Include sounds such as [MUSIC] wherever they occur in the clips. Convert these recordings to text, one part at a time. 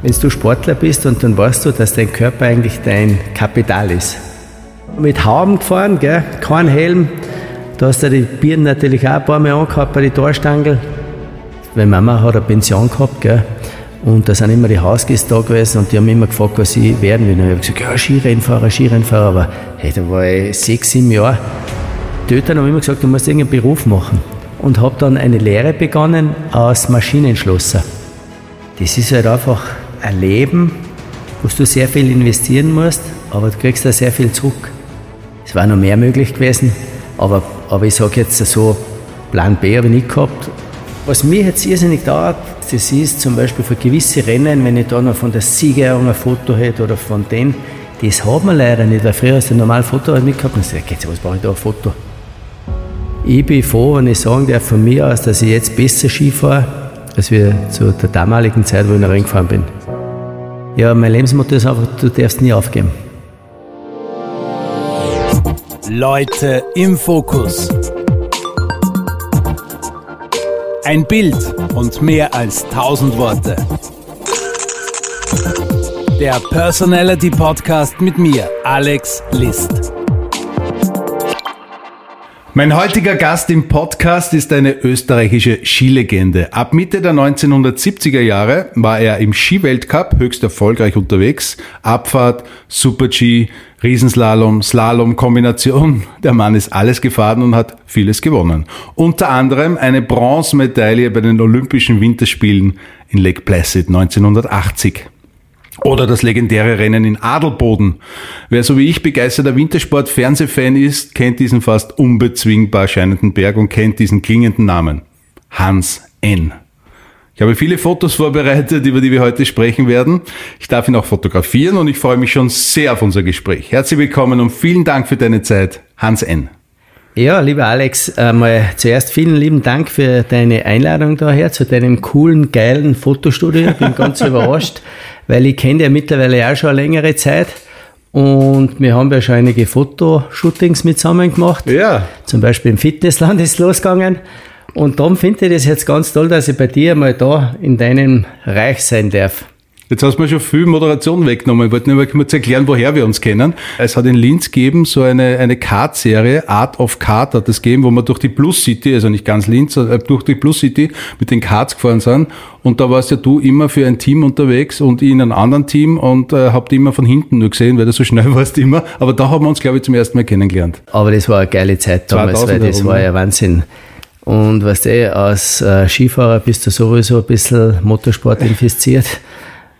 Wenn du Sportler bist und dann weißt du, dass dein Körper eigentlich dein Kapital ist. Mit Hauben gefahren, gell? kein Helm. Da hast du die Birnen natürlich auch ein paar Mal angehabt bei den Torstangel. Meine Mama hat eine Pension gehabt, gell? Und da sind immer die Hausgäste da gewesen und die haben immer gefragt, was sie werden will. Ich habe gesagt, ja, Skirennfahrer, Skirennfahrer. Aber hey, da war ich sechs, sieben Jahre. Die Eltern haben immer gesagt, du musst irgendeinen Beruf machen. Und habe dann eine Lehre begonnen als Maschinenschlosser. Das ist halt einfach ein Leben, wo du sehr viel investieren musst, aber du kriegst da sehr viel zurück. Es war noch mehr möglich gewesen, aber, aber ich sage jetzt so, Plan B habe ich nicht gehabt. Was mir jetzt irrsinnig dauert, das ist zum Beispiel für gewisse Rennen, wenn ich da noch von der Siegerehrung ein Foto hätte oder von denen, das hat man leider nicht, weil früher hast du ein normales Foto halt mitgehabt und gesagt, jetzt, was brauche ich da ein Foto? Ich bin froh, wenn ich sagen darf von mir aus, dass ich jetzt besser Ski fahre, als wir zu der damaligen Zeit, wo ich noch reingefahren bin. Ja, mein Lebensmotto ist einfach, du darfst nie aufgeben. Leute im Fokus. Ein Bild und mehr als tausend Worte. Der Personality Podcast mit mir, Alex List. Mein heutiger Gast im Podcast ist eine österreichische Skilegende. Ab Mitte der 1970er Jahre war er im Skiweltcup höchst erfolgreich unterwegs. Abfahrt, Super-G, Riesenslalom, Slalom-Kombination. Der Mann ist alles gefahren und hat vieles gewonnen. Unter anderem eine Bronzemedaille bei den Olympischen Winterspielen in Lake Placid 1980. Oder das legendäre Rennen in Adelboden. Wer so wie ich begeisterter Wintersport-Fernsehfan ist, kennt diesen fast unbezwingbar erscheinenden Berg und kennt diesen klingenden Namen. Hans N. Ich habe viele Fotos vorbereitet, über die wir heute sprechen werden. Ich darf ihn auch fotografieren und ich freue mich schon sehr auf unser Gespräch. Herzlich willkommen und vielen Dank für deine Zeit, Hans N. Ja, lieber Alex, einmal zuerst vielen lieben Dank für deine Einladung daher zu deinem coolen, geilen Fotostudio. Ich bin ganz [LAUGHS] überrascht, weil ich kenne ja mittlerweile auch schon eine längere Zeit. Und wir haben ja schon einige Fotoshootings mit zusammen gemacht. Ja. Zum Beispiel im Fitnessland ist es losgegangen. Und darum finde ich das jetzt ganz toll, dass ich bei dir mal da in deinem Reich sein darf. Jetzt hast du mir schon viel Moderation weggenommen. Ich wollte nur mal kurz erklären, woher wir uns kennen. Es hat in Linz gegeben so eine, eine Kart-Serie, Art of Kart hat es gegeben, wo wir durch die Plus City, also nicht ganz Linz, äh, durch die Plus City mit den Karts gefahren sind. Und da warst ja du immer für ein Team unterwegs und ich in einem anderen Team und äh, habt immer von hinten nur gesehen, weil du so schnell [LAUGHS] warst immer. Aber da haben wir uns, glaube ich, zum ersten Mal kennengelernt. Aber das war eine geile Zeit damals, weil das war ja Wahnsinn. Und weißt du, als äh, Skifahrer bist du sowieso ein bisschen Motorsport infiziert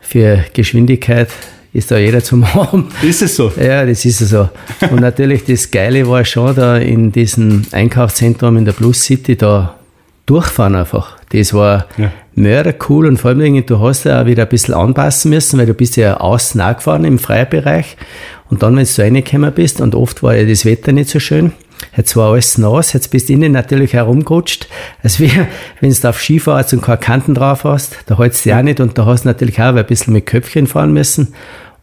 für Geschwindigkeit ist da jeder zum haben. Ist es so? Ja, das ist so. Und natürlich das Geile war schon da in diesem Einkaufszentrum in der Plus City da durchfahren einfach. Das war ja. mörder cool und vor allem du hast ja auch wieder ein bisschen anpassen müssen, weil du bist ja außen gefahren im Freibereich und dann, wenn du reingekommen bist und oft war ja das Wetter nicht so schön, Jetzt war alles nass, jetzt bist du innen natürlich herumgerutscht. Also wie, wenn du auf Ski fährst und keine Kanten drauf hast, da hältst du ja auch nicht und da hast du natürlich auch ein bisschen mit Köpfchen fahren müssen.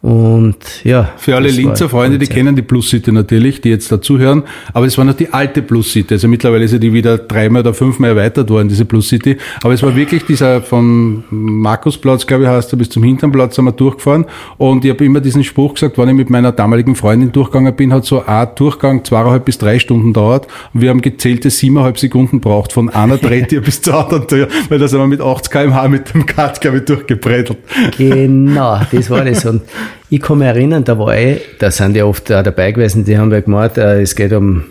Und ja. Für alle Linzer Freunde, die kennen die Plus City natürlich, die jetzt dazuhören. Aber es war noch die alte Plus City. Also mittlerweile ist ja die wieder dreimal oder fünfmal erweitert worden, diese Plus City. Aber es war wirklich dieser vom Markusplatz, glaube ich, heißt er, bis zum Hinternplatz sind wir durchgefahren. Und ich habe immer diesen Spruch gesagt, wenn ich mit meiner damaligen Freundin durchgegangen bin, hat so ein Durchgang zweieinhalb bis drei Stunden dauert. Und wir haben gezählte siebeneinhalb Sekunden braucht von einer Drehtür bis zur anderen Tür, weil da sind wir mit 80 kmh mit dem Kart, glaube ich, durchgebrettelt. Genau, das war das. Und ich kann mich erinnern, da war ich, da sind ja oft auch dabei gewesen, die haben ja gemeint, äh, es geht um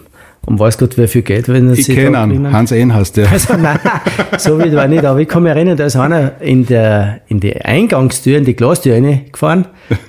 um weiß Gott, wie viel Geld, wenn Ich kenne ihn, Hans Ehn heißt der. Also nein, so wie war nicht, aber ich kann mich erinnern, da ist einer in, der, in die Eingangstür, in die Glastür reingefahren,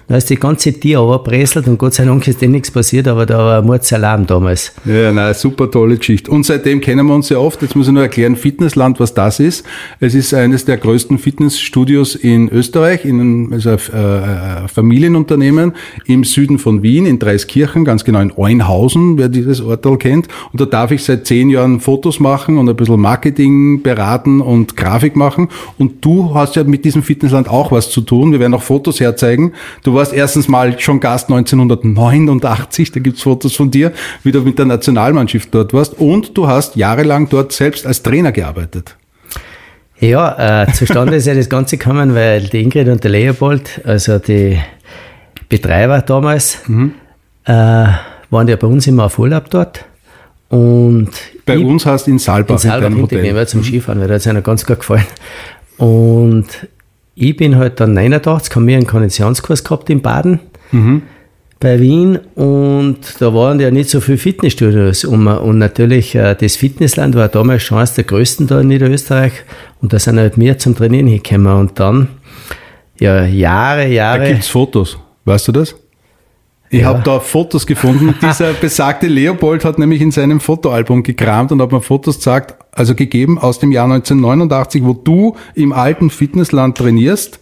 da ist die ganze Tür runtergepresselt und Gott sei Dank ist dem nichts passiert, aber da war ein Mordsalarm damals. Ja, nein, super tolle Geschichte. Und seitdem kennen wir uns ja oft, jetzt muss ich nur erklären, Fitnessland, was das ist. Es ist eines der größten Fitnessstudios in Österreich, in einem also, äh, Familienunternehmen im Süden von Wien, in Dreiskirchen, ganz genau in Euenhausen, wer dieses Ortal kennt. Prozent. Und da darf ich seit zehn Jahren Fotos machen und ein bisschen Marketing beraten und Grafik machen. Und du hast ja mit diesem Fitnessland auch was zu tun. Wir werden auch Fotos herzeigen. Du warst erstens mal schon Gast 1989, da gibt's Fotos von dir, wie du mit der Nationalmannschaft dort warst. Und du hast jahrelang dort selbst als Trainer gearbeitet. Ja, äh, zustande ist ja das Ganze gekommen, weil die Ingrid und der Leopold, also die Betreiber damals, mhm. äh, waren ja bei uns immer auf Urlaub dort. Und bei ich, uns heißt in Saalbach. In Saalbach in Hotel. Wir zum mhm. Skifahren, weil da hat es einer ganz gut gefallen. Und ich bin halt dann 89, haben wir einen Konditionskurs gehabt in Baden. Mhm bei Wien und da waren ja nicht so viele Fitnessstudios um, und natürlich äh, das Fitnessland war damals schon eines der größten da in Niederösterreich und da sind halt wir zum Trainieren hingekommen und dann ja Jahre, Jahre. Da gibt es Fotos, weißt du das? Ich ja. habe da Fotos gefunden. [LAUGHS] Dieser besagte Leopold hat nämlich in seinem Fotoalbum gekramt und hat mir Fotos gezeigt, also gegeben aus dem Jahr 1989, wo du im alten Fitnessland trainierst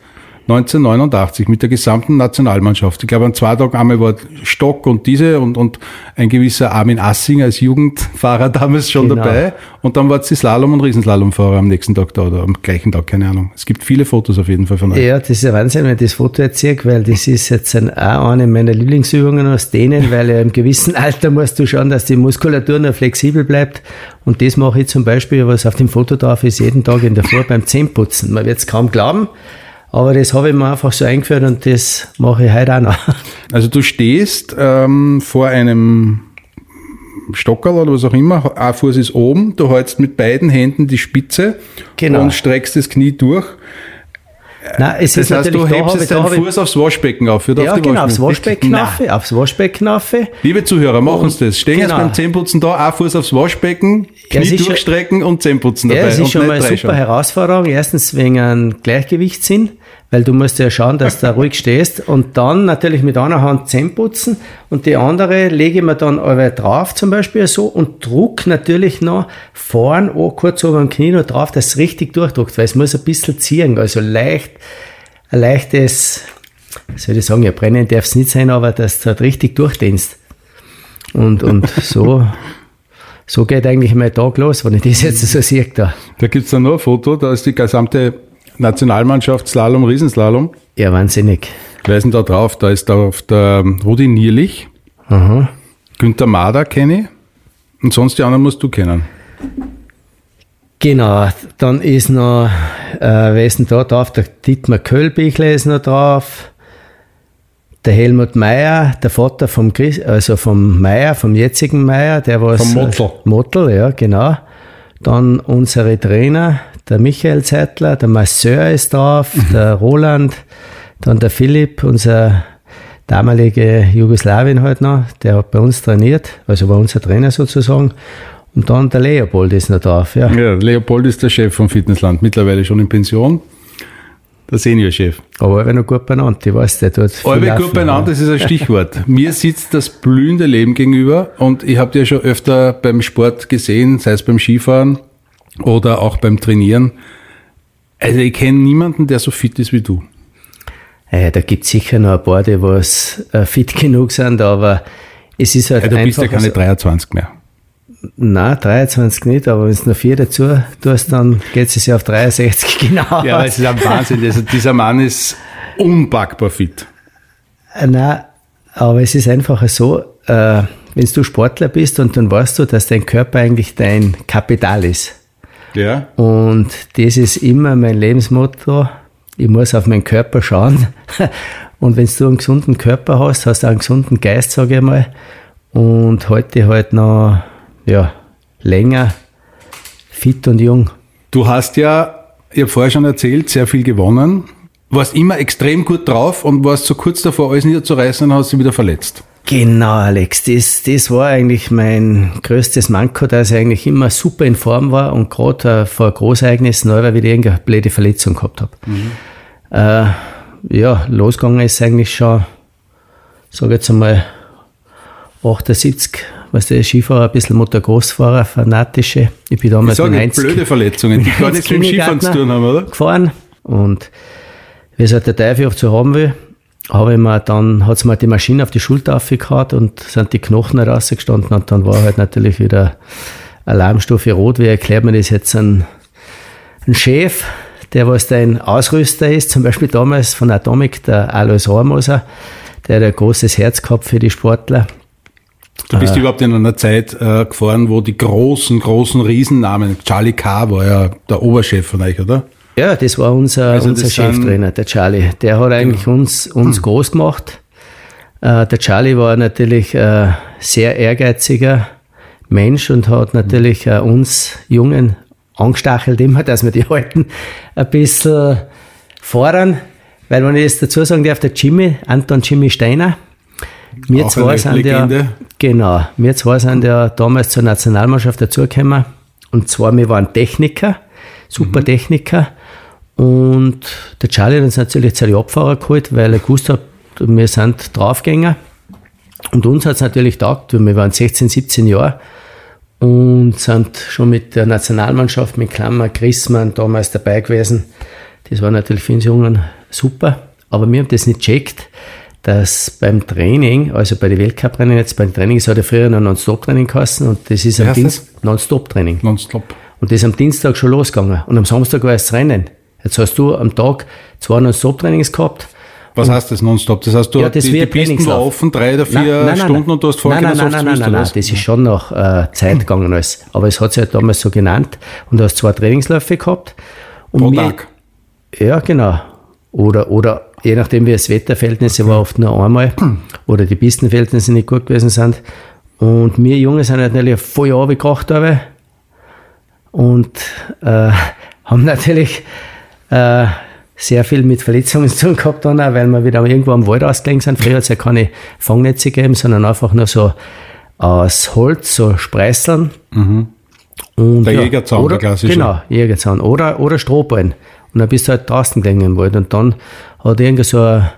1989 mit der gesamten Nationalmannschaft. Ich glaube, an zwei Tagen einmal war Stock und diese und, und ein gewisser Armin Assing als Jugendfahrer [LAUGHS] damals schon genau. dabei. Und dann war es die Slalom- und Riesenslalomfahrer am nächsten Tag da oder am gleichen Tag, keine Ahnung. Es gibt viele Fotos auf jeden Fall von euch. Ja, das ist ja Wahnsinn, wenn ich das Foto erzähle, weil das ist jetzt ein, auch eine meiner Lieblingsübungen aus denen, weil ja im gewissen Alter musst du schauen, dass die Muskulatur noch flexibel bleibt. Und das mache ich zum Beispiel, was auf dem Foto drauf ist, jeden Tag in der Früh beim Zähneputzen. Man wird es kaum glauben. Aber das habe ich mir einfach so eingeführt und das mache ich heute auch noch. [LAUGHS] Also du stehst ähm, vor einem Stockerl oder was auch immer, ein Fuß ist oben, du hältst mit beiden Händen die Spitze genau. und streckst das Knie durch. Nein, es das ist heißt, du hebst jetzt deinen Fuß aufs Waschbecken auf, oder ja, auf genau, aufs Waschbecken auf, aufs Waschbecken auf. Liebe Zuhörer, machen Sie das. Stehen genau. jetzt beim Zähneputzen da, ein Fuß aufs Waschbecken, Knie ja, durchstrecken schon, und Zähneputzen dabei. Ja, das ist schon mal eine super Herausforderung. Erstens wegen einem Gleichgewichtssinn weil du musst ja schauen, dass du ruhig stehst und dann natürlich mit einer Hand Zähne putzen und die andere lege ich mir dann aber drauf zum Beispiel so und druck natürlich noch vorn auch kurz ober dem Knie noch drauf, dass es richtig durchdruckt, weil es muss ein bisschen ziehen, also leicht, ein leichtes, soll ich sagen, ja brennen darf es nicht sein, aber dass du halt richtig durchdehnst. Und, und [LAUGHS] so, so geht eigentlich mein Tag los, wenn ich das jetzt so sehe. Da, da gibt es dann noch ein Foto, da ist die gesamte Nationalmannschaft Slalom, Riesenslalom. Ja, wahnsinnig. Wer ist denn da drauf? Da ist da auf der Rudi Nierlich, Aha. Günther Mader kenne ich und sonst die anderen musst du kennen. Genau, dann ist noch, äh, wer ist denn da drauf? Der Dietmar Köllbichler ist noch drauf. Der Helmut Meyer, der Vater vom Chris, also vom Meyer, vom jetzigen Meyer, der war Vom Mottl. Mottl, ja, genau. Dann unsere Trainer, der Michael Zeitler, der Masseur ist drauf, [LAUGHS] mhm. der Roland, dann der Philipp, unser damalige Jugoslawien halt noch, der hat bei uns trainiert, also war unser Trainer sozusagen. Und dann der Leopold ist noch drauf, ja. Ja, Leopold ist der Chef vom Fitnessland, mittlerweile schon in Pension. Der Seniorchef. Aber alle noch gut beieinander, ich weiß, der tut Alle gut beieinander, das ist ein Stichwort. [LAUGHS] Mir sitzt das blühende Leben gegenüber und ich habe dir schon öfter beim Sport gesehen, sei es beim Skifahren oder auch beim Trainieren. Also ich kenne niemanden, der so fit ist wie du. Ja, da gibt es sicher noch ein paar, die was äh, fit [LAUGHS] genug sind, aber es ist halt ja, du bist ja keine 23 mehr. Nein, 23 nicht, aber wenn du noch vier dazu tust, dann geht es ja auf 63 [LAUGHS] genau. Ja, das ist ein Wahnsinn. Also dieser Mann ist unpackbar fit. Äh, nein, aber es ist einfach so, äh, wenn du Sportler bist und dann weißt du, dass dein Körper eigentlich dein Kapital ist. Ja. Und das ist immer mein Lebensmotto. Ich muss auf meinen Körper schauen. [LAUGHS] Und wenn du einen gesunden Körper hast, hast du einen gesunden Geist, sage ich mal. Und heute halt noch ja, länger fit und jung. Du hast ja, ich habe vorher schon erzählt, sehr viel gewonnen. Warst immer extrem gut drauf und warst so kurz davor, alles niederzureißen und hast dich wieder verletzt. Genau, Alex. Das, das war eigentlich mein größtes Manko, dass ich eigentlich immer super in Form war und gerade vor Großereignissen neu wieder irgendeine blöde Verletzung gehabt habe. Mhm. Äh, ja, losgegangen ist eigentlich schon, sage jetzt einmal, 78, was der Skifahrer, ein bisschen Motocross-Fahrer, fanatische. Ich bin damals ich sage, blöde Verletzungen, die [LAUGHS] gar nichts mit dem Skifahren zu tun haben, oder? Gefahren und wie es halt der Teufel auch zu haben will, habe ich mir dann, hat es mir die Maschine auf die Schulter aufgehauen und sind die Knochen rausgestanden und dann war halt natürlich wieder Alarmstufe rot. Wie erklärt man das jetzt ein, ein Chef, der was dein Ausrüster ist, zum Beispiel damals von Atomic, der Alois Hormoser, der hat ein großes Herz gehabt für die Sportler. Du bist äh, überhaupt in einer Zeit äh, gefahren, wo die großen, großen Riesennamen, Charlie K. war ja der Oberchef von euch, oder? Ja, das war unser, Also unser Cheftrainer, der Charlie. Der hat eigentlich uns, uns groß gemacht. Äh, der Charlie war natürlich ein sehr ehrgeiziger Mensch und hat natürlich äh, uns Jungen angestachelt immer, dass wir die [LAUGHS] Alten ein bisschen fordern. Weil wenn ich jetzt dazu sagen darf, der Jimmy, Anton Jimmy Steiner, wir Auch zwei sind ja, genau, wir zwei sind ja damals zur Nationalmannschaft dazugekommen. Und zwar, wir waren Techniker, super Mhm. Techniker. Und der Charlie hat uns natürlich zu den Abfahrer geholt, weil er gewusst hat, wir sind Draufgänger. Und uns hat es natürlich taugt, weil wir waren 16, 17 Jahre und sind schon mit der Nationalmannschaft, mit Klammer, Grissmann damals dabei gewesen. Das war natürlich für uns Jungen super, aber wir haben das nicht checkt, dass beim Training, also bei den Weltcuprennen jetzt, beim Training, es hat ja früher noch Non-Stop-Training geheißen und das ist am heißt Dienst Non-Stop-Training. Nonstop. Und das ist am Dienstag schon losgegangen und am Samstag war es das Rennen. Jetzt hast du am Tag zwei Non-Stop-Trainings gehabt Was heißt das nonstop? Das heißt, du ja, das die, die Pisten offen, drei oder vier Nein, nein, nein, Stunden nein. und du hast vorher Nein, nein, nein, nein, nein, nein, das ist schon nach äh, Zeit gegangen alles. Aber es hat sich halt damals so genannt und du hast zwei Trainingsläufe gehabt. Und Pro Tag. Ja, genau. Oder, oder je nachdem, wie das Wetterverhältnisse war, oft nur einmal. [CLEARS THROAT] Oder die Pistenverhältnisse nicht gut gewesen sind. Und wir Junge sind natürlich voll runtergekracht dabei. Und äh, [LAUGHS] haben natürlich äh, sehr viel mit Verletzungen zu tun gehabt, dann auch, weil wir wieder irgendwo am Wald ausgelegen sind. Früher hat es ja keine Fangnetze gegeben, sondern einfach nur so aus Holz, so Spreißeln. Und, Der Jägerzaun, oder, der klassische. Genau, Jägerzaun. Oder, oder Strohballen. Und dann bist du halt draußen gelegen im Wald. Und dann hat irgend so ein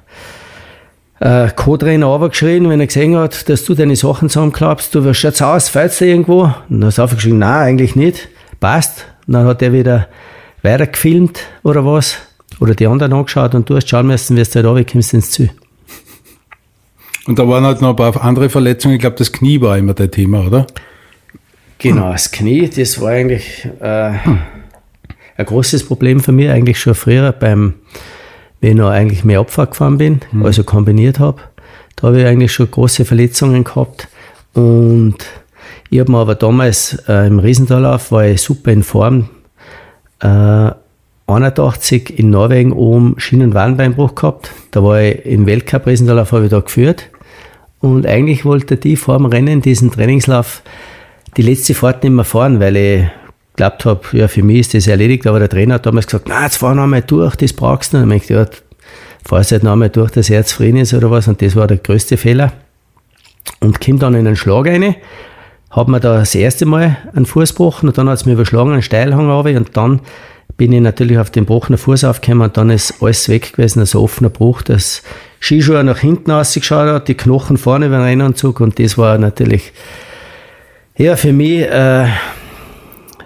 äh, Co-Trainer runtergeschrien, wenn er gesehen hat, dass du deine Sachen zusammenklappst, du schaut's aus, fällst du irgendwo? Und dann hast du aufgeschrieben, nein, eigentlich nicht, passt. Und dann hat er wieder weiter gefilmt oder was, oder die anderen angeschaut und du hast schauen müssen, wie du halt runterkommst ins Ziel. Und da waren halt noch ein paar andere Verletzungen. Ich glaube, das Knie war immer dein Thema, oder? Genau, das Knie, das war eigentlich äh, ein großes Problem für mich, eigentlich schon früher beim, wenn ich noch eigentlich mehr Abfahrt gefahren bin, also kombiniert habe. Da habe ich eigentlich schon große Verletzungen gehabt und ich habe mir aber damals äh, im Riesentallauf war ich super in Form. Äh, 81 in Norwegen oben Schienenwadenbeinbruch gehabt. Da war ich im Weltcup Riesentallauf, habe ich da geführt. Und eigentlich wollte die vor dem Rennen, diesen Trainingslauf, die letzte Fahrt nicht mehr fahren, weil ich glaubt habe, ja, für mich ist das erledigt. Aber der Trainer hat damals gesagt, na, jetzt fahr noch einmal durch, das brauchst du. Und ich dachte, fahrst halt noch einmal durch, dass Herz zufrieden ist oder was. Und das war der größte Fehler. Und komme dann in einen Schlag rein, hat mir da das erste Mal einen Fuß gebrochen und dann hat es mir überschlagen, einen Steilhang runter. Und dann bin ich natürlich auf den gebrochenen Fuß aufgekommen und dann ist alles weg gewesen, also offener Bruch, das Skischuhe nach hinten ausgeschaut hat, die Knochen vorne über den Rennanzug und das war natürlich, ja, für mich, äh,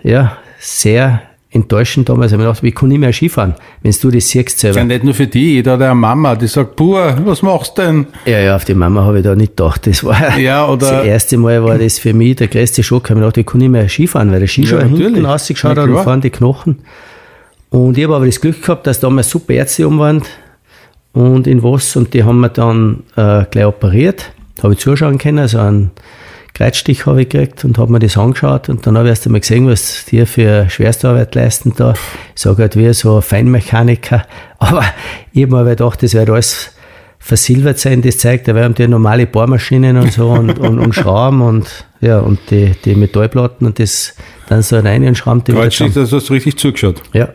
ja, sehr enttäuschend damals. Ich habe mir gedacht, wie kann ich mehr Skifahren, wenn du das siehst selber. Ja, nicht nur für die, jeder eine Mama, die sagt, Puh, was machst du denn? Ja, ja, auf die Mama habe ich da nicht gedacht. Das war [LAUGHS] Ja, oder- das erste Mal war das für mich der größte Schock. Ich habe mir gedacht, ich kann nicht mehr Skifahren, weil der Skischuh Ja, hinten rausgeschaut hat und vorne die Knochen. Und ich habe aber das Glück gehabt, dass damals super Ärzte um waren und in was und die haben mir dann äh, gleich operiert. Habe ich zuschauen können, also einen Kreuzstich habe ich gekriegt und habe mir das angeschaut und dann habe ich erst einmal gesehen, was die für Schwerstarbeit leisten da. Ich sage halt wie so ein Feinmechaniker, [LAUGHS] aber ich habe mir aber gedacht, das wird alles versilbert sein, das zeigt, da werden die normale Bohrmaschinen und so und, und, und Schrauben und ja, und die, die Metallplatten und das dann so rein und schrauben die Kreuzstich, das hast du richtig zugeschaut. Ja,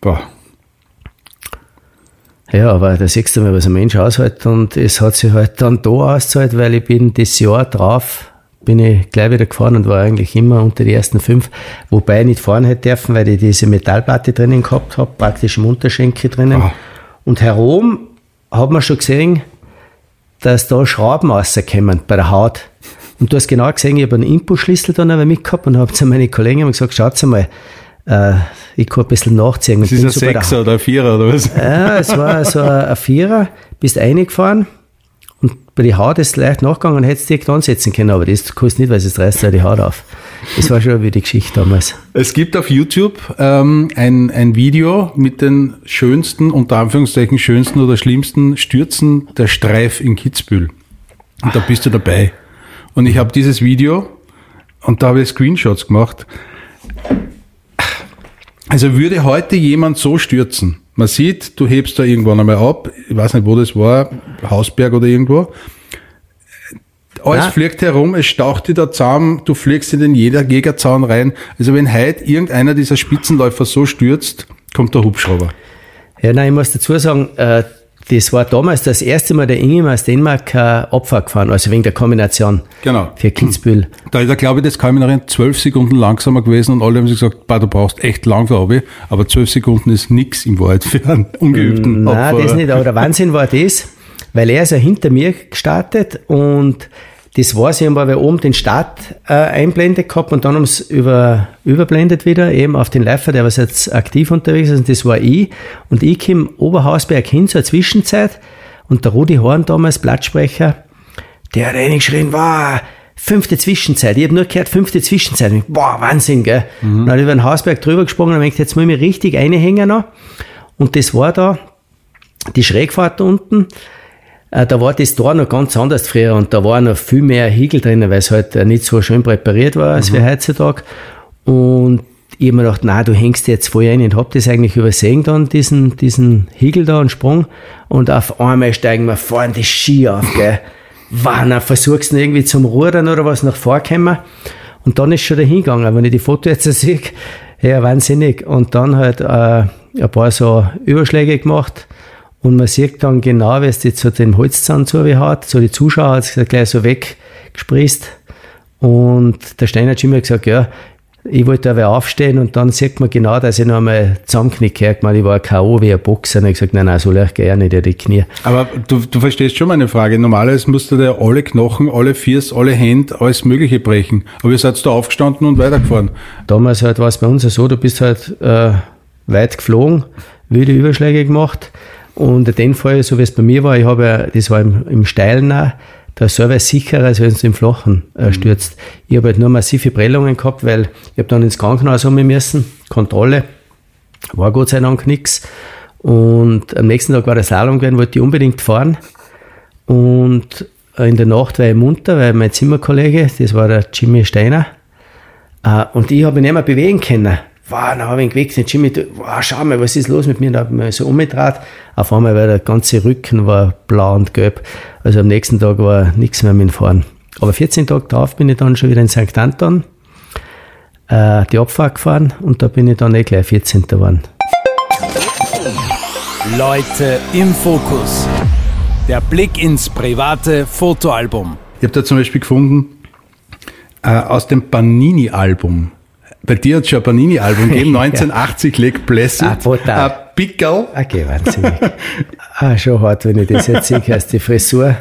Boah. Ja, aber da siehst du mal, was ein Mensch aushält und es hat sich halt dann da ausgezahlt, weil ich bin das Jahr drauf, bin ich gleich wieder gefahren und war eigentlich immer unter die ersten fünf, wobei ich nicht fahren hätte dürfen, weil ich diese Metallplatte drinnen gehabt habe, praktisch im Unterschenkel drinnen. Ah. Und herum hat man schon gesehen, dass da Schrauben rauskommen bei der Haut. Und du hast genau gesehen, ich habe einen Impulsschlüssel dann aber mitgehabt und habe zu meinen Kollegen gesagt, schaut mal, äh, ich kann ein bisschen nachziehen. Das ist ein der Sechser oder ein Vierer oder was? ja, es war so ein Vierer, bist eingefahren und bei die Haut ist leicht nachgegangen und hättest direkt ansetzen können, aber das kannst du nicht, weil es reißt ja die Haut auf. Das war schon wie die Geschichte damals. Es gibt auf YouTube ähm, ein, ein Video mit den schönsten, unter Anführungszeichen schönsten oder schlimmsten Stürzen der Streif in Kitzbühel. Und da bist du dabei. Und ich habe dieses Video und da habe ich Screenshots gemacht. Also würde heute jemand so stürzen, man sieht, du hebst da irgendwann einmal ab, ich weiß nicht, wo das war, Hausberg oder irgendwo, alles Nein. fliegt herum, es staucht dir da zusammen, du fliegst in den jeder Jägerzaun rein. Also wenn heute irgendeiner dieser Spitzenläufer so stürzt, kommt der Hubschrauber. Ja, nein, ich muss dazu sagen, äh, das war damals das erste Mal der Ingemar aus Dänemark äh, Opfer gefahren, also wegen der Kombination Genau. für Kitzbühel. Da ist er, glaube ich, das erinnern, zwölf Sekunden langsamer gewesen und alle haben sich gesagt, bah, du brauchst echt lang für Hobby, aber zwölf Sekunden ist nix im Wahrheit für einen ungeübten Nein, Abfahrer. das nicht, aber der Wahnsinn war das, weil er ist ja hinter mir gestartet und das war sie, weil wir oben den Start äh, einblendet gehabt und dann haben sie über, überblendet wieder, eben auf den Läufer, der was jetzt aktiv unterwegs ist, und das war ich. Und ich kam Oberhausberg hin zur Zwischenzeit und der Rudi Horn damals, Blattsprecher, der hat reingeschrien, wow, fünfte Zwischenzeit. Ich habe nur gehört, fünfte Zwischenzeit. Und Boah, Wahnsinn, gell. Dann habe ich über den Hausberg drüber gesprungen und gedacht, jetzt muss ich mich richtig einhängen noch. Und das war da, die Schrägfahrt unten, da war das Tor noch ganz anders früher und da war noch viel mehr Hügel drin, weil es halt äh, nicht so schön präpariert war als wie heutzutage. Und ich hab mir gedacht, na, du hängst jetzt voll ein und hab das eigentlich übersehen dann, diesen, diesen Hügel da und Sprung. Und auf einmal steigen wir vorne die Ski auf, gell. Wann, dann versuchst du irgendwie zum Rudern oder was nach vorkommen. Und dann ist schon dahin gegangen. Wenn ich die Foto jetzt so sehe, ja, wahnsinnig. Und dann halt äh, ein paar so Überschläge gemacht. Und man sieht dann genau, wie es die zu dem Holzzahn zugehaut. So die Zuschauer hat es gleich so weggesprießt. Und der Steiner hat schon immer gesagt, ja, ich wollte aber aufstehen und dann sieht man genau, dass ich noch einmal zusammenknicke. Ich meine, ich war K.O. wie ein Boxer. Und ich gesagt, nein, nein, so leicht gehe ich nicht, in die Knie. Aber du, du verstehst schon meine Frage. Normalerweise musst du dir alle Knochen, alle Fiers, alle Hände, alles Mögliche brechen. Aber ihr seid da aufgestanden und weitergefahren. Damals halt war es bei uns ja so, du bist halt äh, weit geflogen, wilde Überschläge gemacht. Und in dem Fall, so wie es bei mir war, ich habe das war im, im Steilen auch, da ist selber sicherer, als wenn es im Flachen äh, stürzt. Ich habe halt nur massive Prellungen gehabt, weil ich habe dann ins Krankenhaus haben müssen, Kontrolle, war Gott sei Dank nix. Und am nächsten Tag war der Salon gewesen, wollte ich unbedingt fahren. Und äh, in der Nacht war ich munter, weil mein Zimmerkollege, das war der Jimmy Steiner, äh, und ich habe mich nicht mehr bewegen können. Wow, dann habe ich ihn geweckt, den Jimmy, du, wow, schau mal, was ist los mit mir? Dann habe ich mich so umgedreht. Auf einmal war der ganze Rücken war blau und gelb. Also am nächsten Tag war nichts mehr mit dem Fahren. Aber 14 Tage drauf bin ich dann schon wieder in St. Anton, äh, die Abfahrt gefahren und da bin ich dann eh gleich 14. geworden. Leute im Fokus. Der Blick ins private Fotoalbum. Ich habe da zum Beispiel gefunden, äh, aus dem Panini-Album. Bei dir hat es schon ein Panini-Album gegeben, 1980 Leg Blessed. Ah, brutal. Ein Pickel. Okay, wahnsinnig. ah, schon hart, wenn ich das jetzt sehe, [LAUGHS] die Frisur.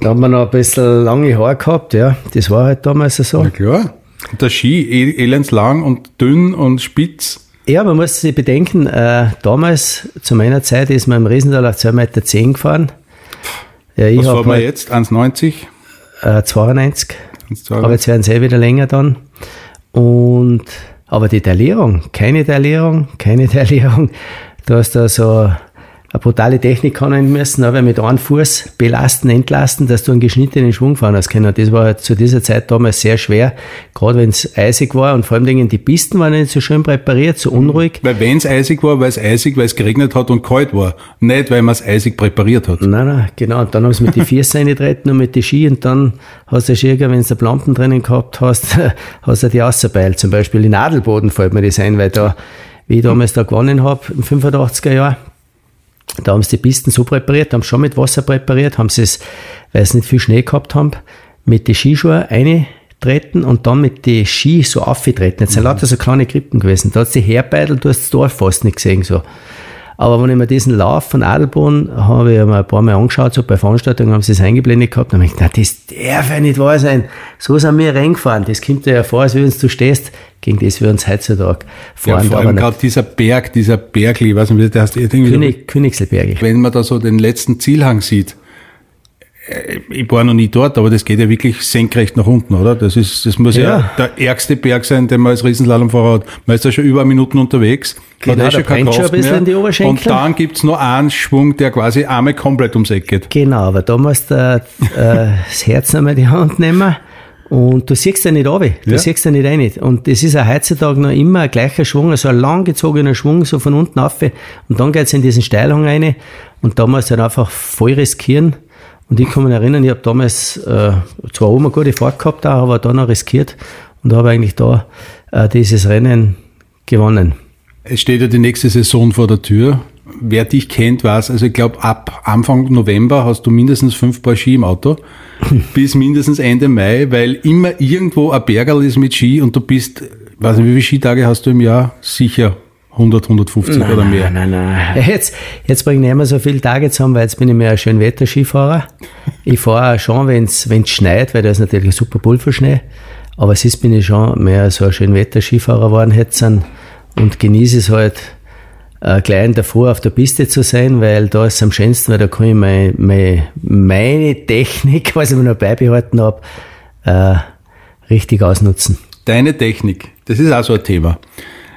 Da haben wir noch ein bisschen lange Haare gehabt, ja. Das war halt damals so. Na klar. Und der Ski, eh- elendslang und dünn und spitz. Ja, man muss sich bedenken, äh, damals, zu meiner Zeit, ist man im Riesental auf 2,10 Meter gefahren. Ja, ich Was fahren wir halt, jetzt? 1,90? äh, 92. 1,92? Aber jetzt werden sie eh wieder länger dann. Und, aber die Taillierung, keine Taillierung, keine Taillierung. Du hast da so eine brutale Technik können müssen, aber mit einem Fuß belasten, entlasten, dass du einen geschnittenen Schwung fahren hast können. Das war zu dieser Zeit damals sehr schwer, gerade wenn es eisig war und vor allem Dingen die Pisten waren nicht so schön präpariert, so unruhig. Weil wenn es eisig war, weil es eisig, weil es geregnet hat und kalt war. Nicht, weil man es eisig präpariert hat. Nein, nein, genau. Und dann haben sie mit die Füße [LAUGHS] reingetreten und mit die Ski und dann hast du schon, wenn du Lampen drinnen gehabt hast, [LAUGHS] hast du die ausgebeilt. Zum Beispiel in Adelboden fällt mir das ein, weil da, wie ich damals da gewonnen habe, im 85er Jahr, da haben sie die Pisten so präpariert, haben schon mit Wasser präpariert, haben sie es, weil sie nicht viel Schnee gehabt haben, mit die Skischuhe eintreten und dann mit die Ski so aufgetreten. Jetzt sind lauter so kleine Krippen gewesen. Da hat die Herbeidel, du hast das Dorf fast nicht gesehen, so. Aber wenn ich mir diesen Lauf von Adelboden habe ich mir ein paar Mal angeschaut, so bei Veranstaltungen haben sie es eingeblendet gehabt, dann habe ich gedacht, das darf ja nicht wahr sein. So sind wir reingefahren. Das kommt dir ja vor, als wenn du stehst, gegen das wir uns heutzutage Ja, fahren. vor aber allem gerade dieser Berg, dieser Bergli, ich weiß nicht, wie der heißt. König, Königselberg. Wenn man da so den letzten Zielhang sieht, ich war noch nie dort, aber das geht ja wirklich senkrecht nach unten, oder? Das ist, das muss ja, Ja. der ärgste Berg sein, den man als Riesenslalomfahrer hat. Man ist da schon über eine Minute unterwegs. Genau, hat eh da schon keine brennt schon ein Kraft mehr. in die. Und dann gibt's noch einen Schwung, der quasi einmal komplett ums Eck geht. Genau, aber da musst du äh, das Herz einmal in die Hand nehmen Und du siehst ja nicht runter, du Ja. siehst ja nicht rein. Und das ist auch heutzutage noch immer ein gleicher Schwung, also ein langgezogener Schwung, so von unten auf. Und dann geht's in diesen Steilhang rein. Und da musst du dann einfach voll riskieren. Und ich kann mich erinnern, ich habe damals äh, zwar oben eine gute Fahrt gehabt, auch, aber dann noch riskiert und habe eigentlich da äh, dieses Rennen gewonnen. Es steht ja die nächste Saison vor der Tür. Wer dich kennt, weiß, also ich glaube, ab Anfang November hast du mindestens fünf Paar Ski im Auto, [LAUGHS] bis mindestens Ende Mai, weil immer irgendwo ein Bergerl ist mit Ski und du bist, weiß nicht, wie viele Skitage hast du im Jahr? Sicher 100, 150 oder mehr. Nein, nein, nein. Jetzt, jetzt bringe ich nicht mehr so viele Tage zusammen, weil jetzt bin ich mehr ein Schönwetter-Skifahrer. Ich fahre auch schon, wenn es schneit, weil da ist natürlich ein super Pulverschnee. Aber sonst bin ich schon mehr so ein Schönwetter-Skifahrer geworden jetzt und genieße es halt, äh, gleich in der Früh auf der Piste zu sein, weil da ist es am schönsten, weil da kann ich meine, meine, meine Technik, [LAUGHS] was ich mir noch beibehalten habe, äh, richtig ausnutzen. Deine Technik, das ist auch so ein Thema.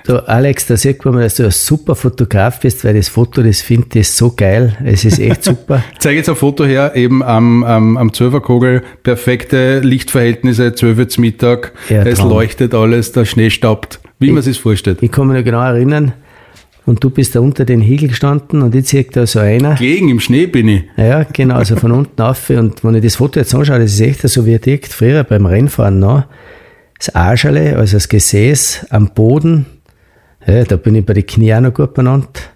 Du, Alex, da sieht man, dass du ein super Fotograf bist, weil das Foto, das finde ich so geil. Es ist echt super. [LAUGHS] Ich zeige jetzt ein Foto her, eben am, am, am Zwölferkogel, perfekte Lichtverhältnisse, 12 Uhr zum Mittag, Ja, es leuchtet alles, der Schnee staubt, wie man sich vorstellt. Ich kann mich noch genau erinnern, und du bist da unter den Hügel gestanden und ich sehe da so einer. Gegen im Schnee bin ich. Ja, genau, also von [LAUGHS] unten auf. Und wenn ich das Foto jetzt anschaue, das ist echt so wie dick früher beim Rennfahren noch. Das Arschele, also das Gesäß am Boden. Ja, da bin ich bei den Knie auch noch gut benannt.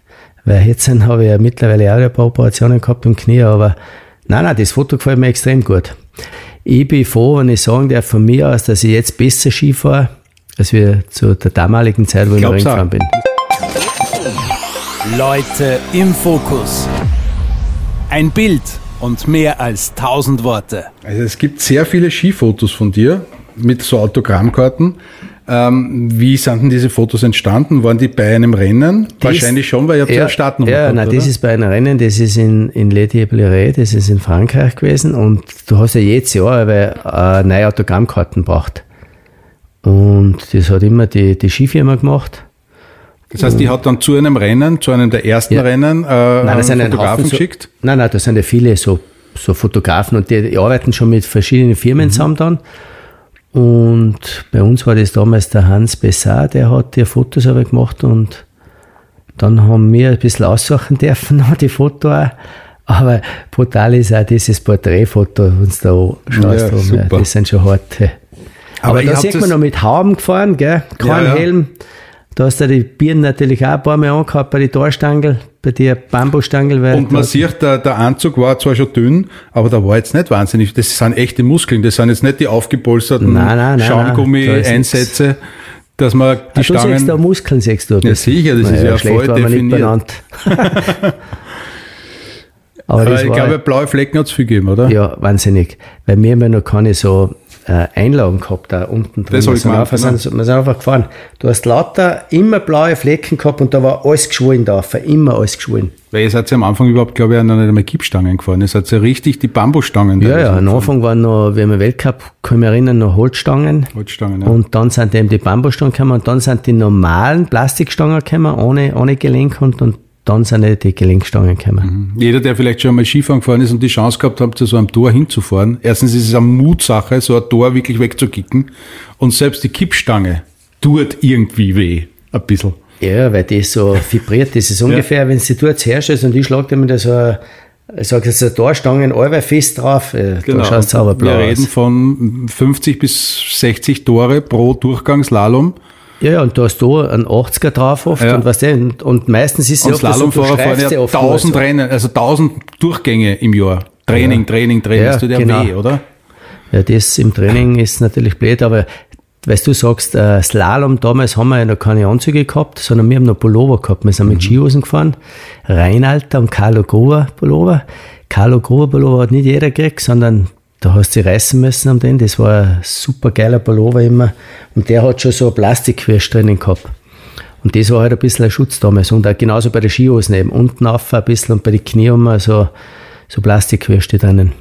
Weil jetzt habe ich ja mittlerweile auch ein paar Operationen gehabt im Knie, aber nein, nein, das Foto gefällt mir extrem gut. Ich bin froh, wenn ich sagen darf von mir aus, dass ich jetzt besser Ski fahre, als wir zu der damaligen Zeit, wo ich noch. Rennfahren bin. Leute im Fokus. Ein Bild und mehr als tausend Worte. Also es gibt sehr viele Skifotos von dir mit so Autogrammkarten. Ähm, wie sind denn diese Fotos entstanden? Waren die bei einem Rennen? Wahrscheinlich schon, weil ihr ja, eine Startnummer Ja, nein, das ist bei einem Rennen, das ist in, in Les Diablerets, das ist in Frankreich gewesen und du hast ja jedes Jahr weil, äh, neue Autogrammkarten braucht. Und das hat immer die, die Skifirma gemacht. Das heißt, die hat dann zu einem Rennen, zu einem der ersten Ja. Rennen, äh, Nein, einen das sind Fotografen Haufen so, geschickt. Nein, nein, da sind ja viele so, so Fotografen und die, die arbeiten schon mit verschiedenen Mhm. Firmen zusammen dann. Und bei uns war das damals der Hans Bessar, der hat die Fotos aber gemacht und dann haben wir ein bisschen aussuchen dürfen, [LAUGHS] die Fotos auch. Aber brutal ist auch dieses Porträtfoto, wenn du da schaust. Ja, super. Das sind schon harte. Aber Aber, da sieht man noch mit Hauben gefahren, gell? Kein Ja, ja. Helm. Da hast du die Birnen natürlich auch ein paar Mal angehabt bei den Torstangel, bei der Bambusstangel. weil Und man sieht, der, der Anzug war zwar schon dünn, aber da war jetzt nicht wahnsinnig. Das sind echte Muskeln, das sind jetzt nicht die aufgepolsterten Schaumgummi-Einsätze, dass man die Ah, du siehst da Stangen. Muskeln, siehst du. Ja, sicher, das ist ja schlecht voll definiert. [LAUGHS] Aber Aber ich glaube, blaue Flecken hat es viel gegeben, oder? ja, wahnsinnig. Weil wir haben ja noch keine so äh, Einlagen gehabt da unten drin. Das wir, ich sind gemeint, einfach, sind, wir sind einfach gefahren. Du hast lauter immer blaue Flecken gehabt und da war alles geschwollen drauf. Immer alles geschwollen. Weil ihr seid ja am Anfang überhaupt, glaube ich, noch nicht einmal Kippstangen gefahren. Ihr seid ja richtig die Bambusstangen. Ja, ja, am. Anfang waren noch, wie wir Weltcup, kann ich mich erinnern, noch Holzstangen. Holzstangen, ja. Und dann sind eben die Bambusstangen gekommen und dann sind die normalen Plastikstangen gekommen, ohne, ohne Gelenk und, und dann sind eben die Gelenkstangen gekommen. Jeder, der vielleicht schon mal Skifahren gefahren ist und die Chance gehabt hat, zu so einem Tor hinzufahren, erstens ist es eine Mutsache, so ein Tor wirklich wegzukicken. Und selbst die Kippstange tut irgendwie weh. Ein bisschen. Ja, weil das so [LAUGHS] vibriert. Das ist ungefähr, wenn du die dort herstellst und ich schlage dir mit so eine, ich sag jetzt, eine Torstangen allweil fest drauf, äh, da schaut es sauberblau Genau. Wir reden aus. von 50 bis 60 Tore pro Durchgangsslalom. Ja, ja, und du hast da einen 80er drauf oft Ja. und weißt du, und, meistens ist es du Slalomfahrer fahren ja ja oft nur 1000 so. Rennen, also 1000 Durchgänge im Jahr. Training, Training, Training. Ja, tut ja genau. weh, oder? Ja, das im Training ist natürlich blöd, aber weißt du sagst, äh, Slalom, damals haben wir ja noch keine Anzüge gehabt, sondern wir haben noch Pullover gehabt. Wir sind Mhm. mit Skihosen gefahren. Reinalter und Carlo Gruber Pullover. Carlo Gruber Pullover hat nicht jeder gekriegt, sondern da hast du sie reißen müssen am den. Das war ein super geiler Pullover immer. Und der hat schon so ein Plastikquersch drinnen gehabt. Und das war halt ein bisschen ein Schutz damals. Und auch genauso bei den Skihosen eben. Unten auf ein bisschen und bei den Knie haben wir so, so Plastikquersche drinnen.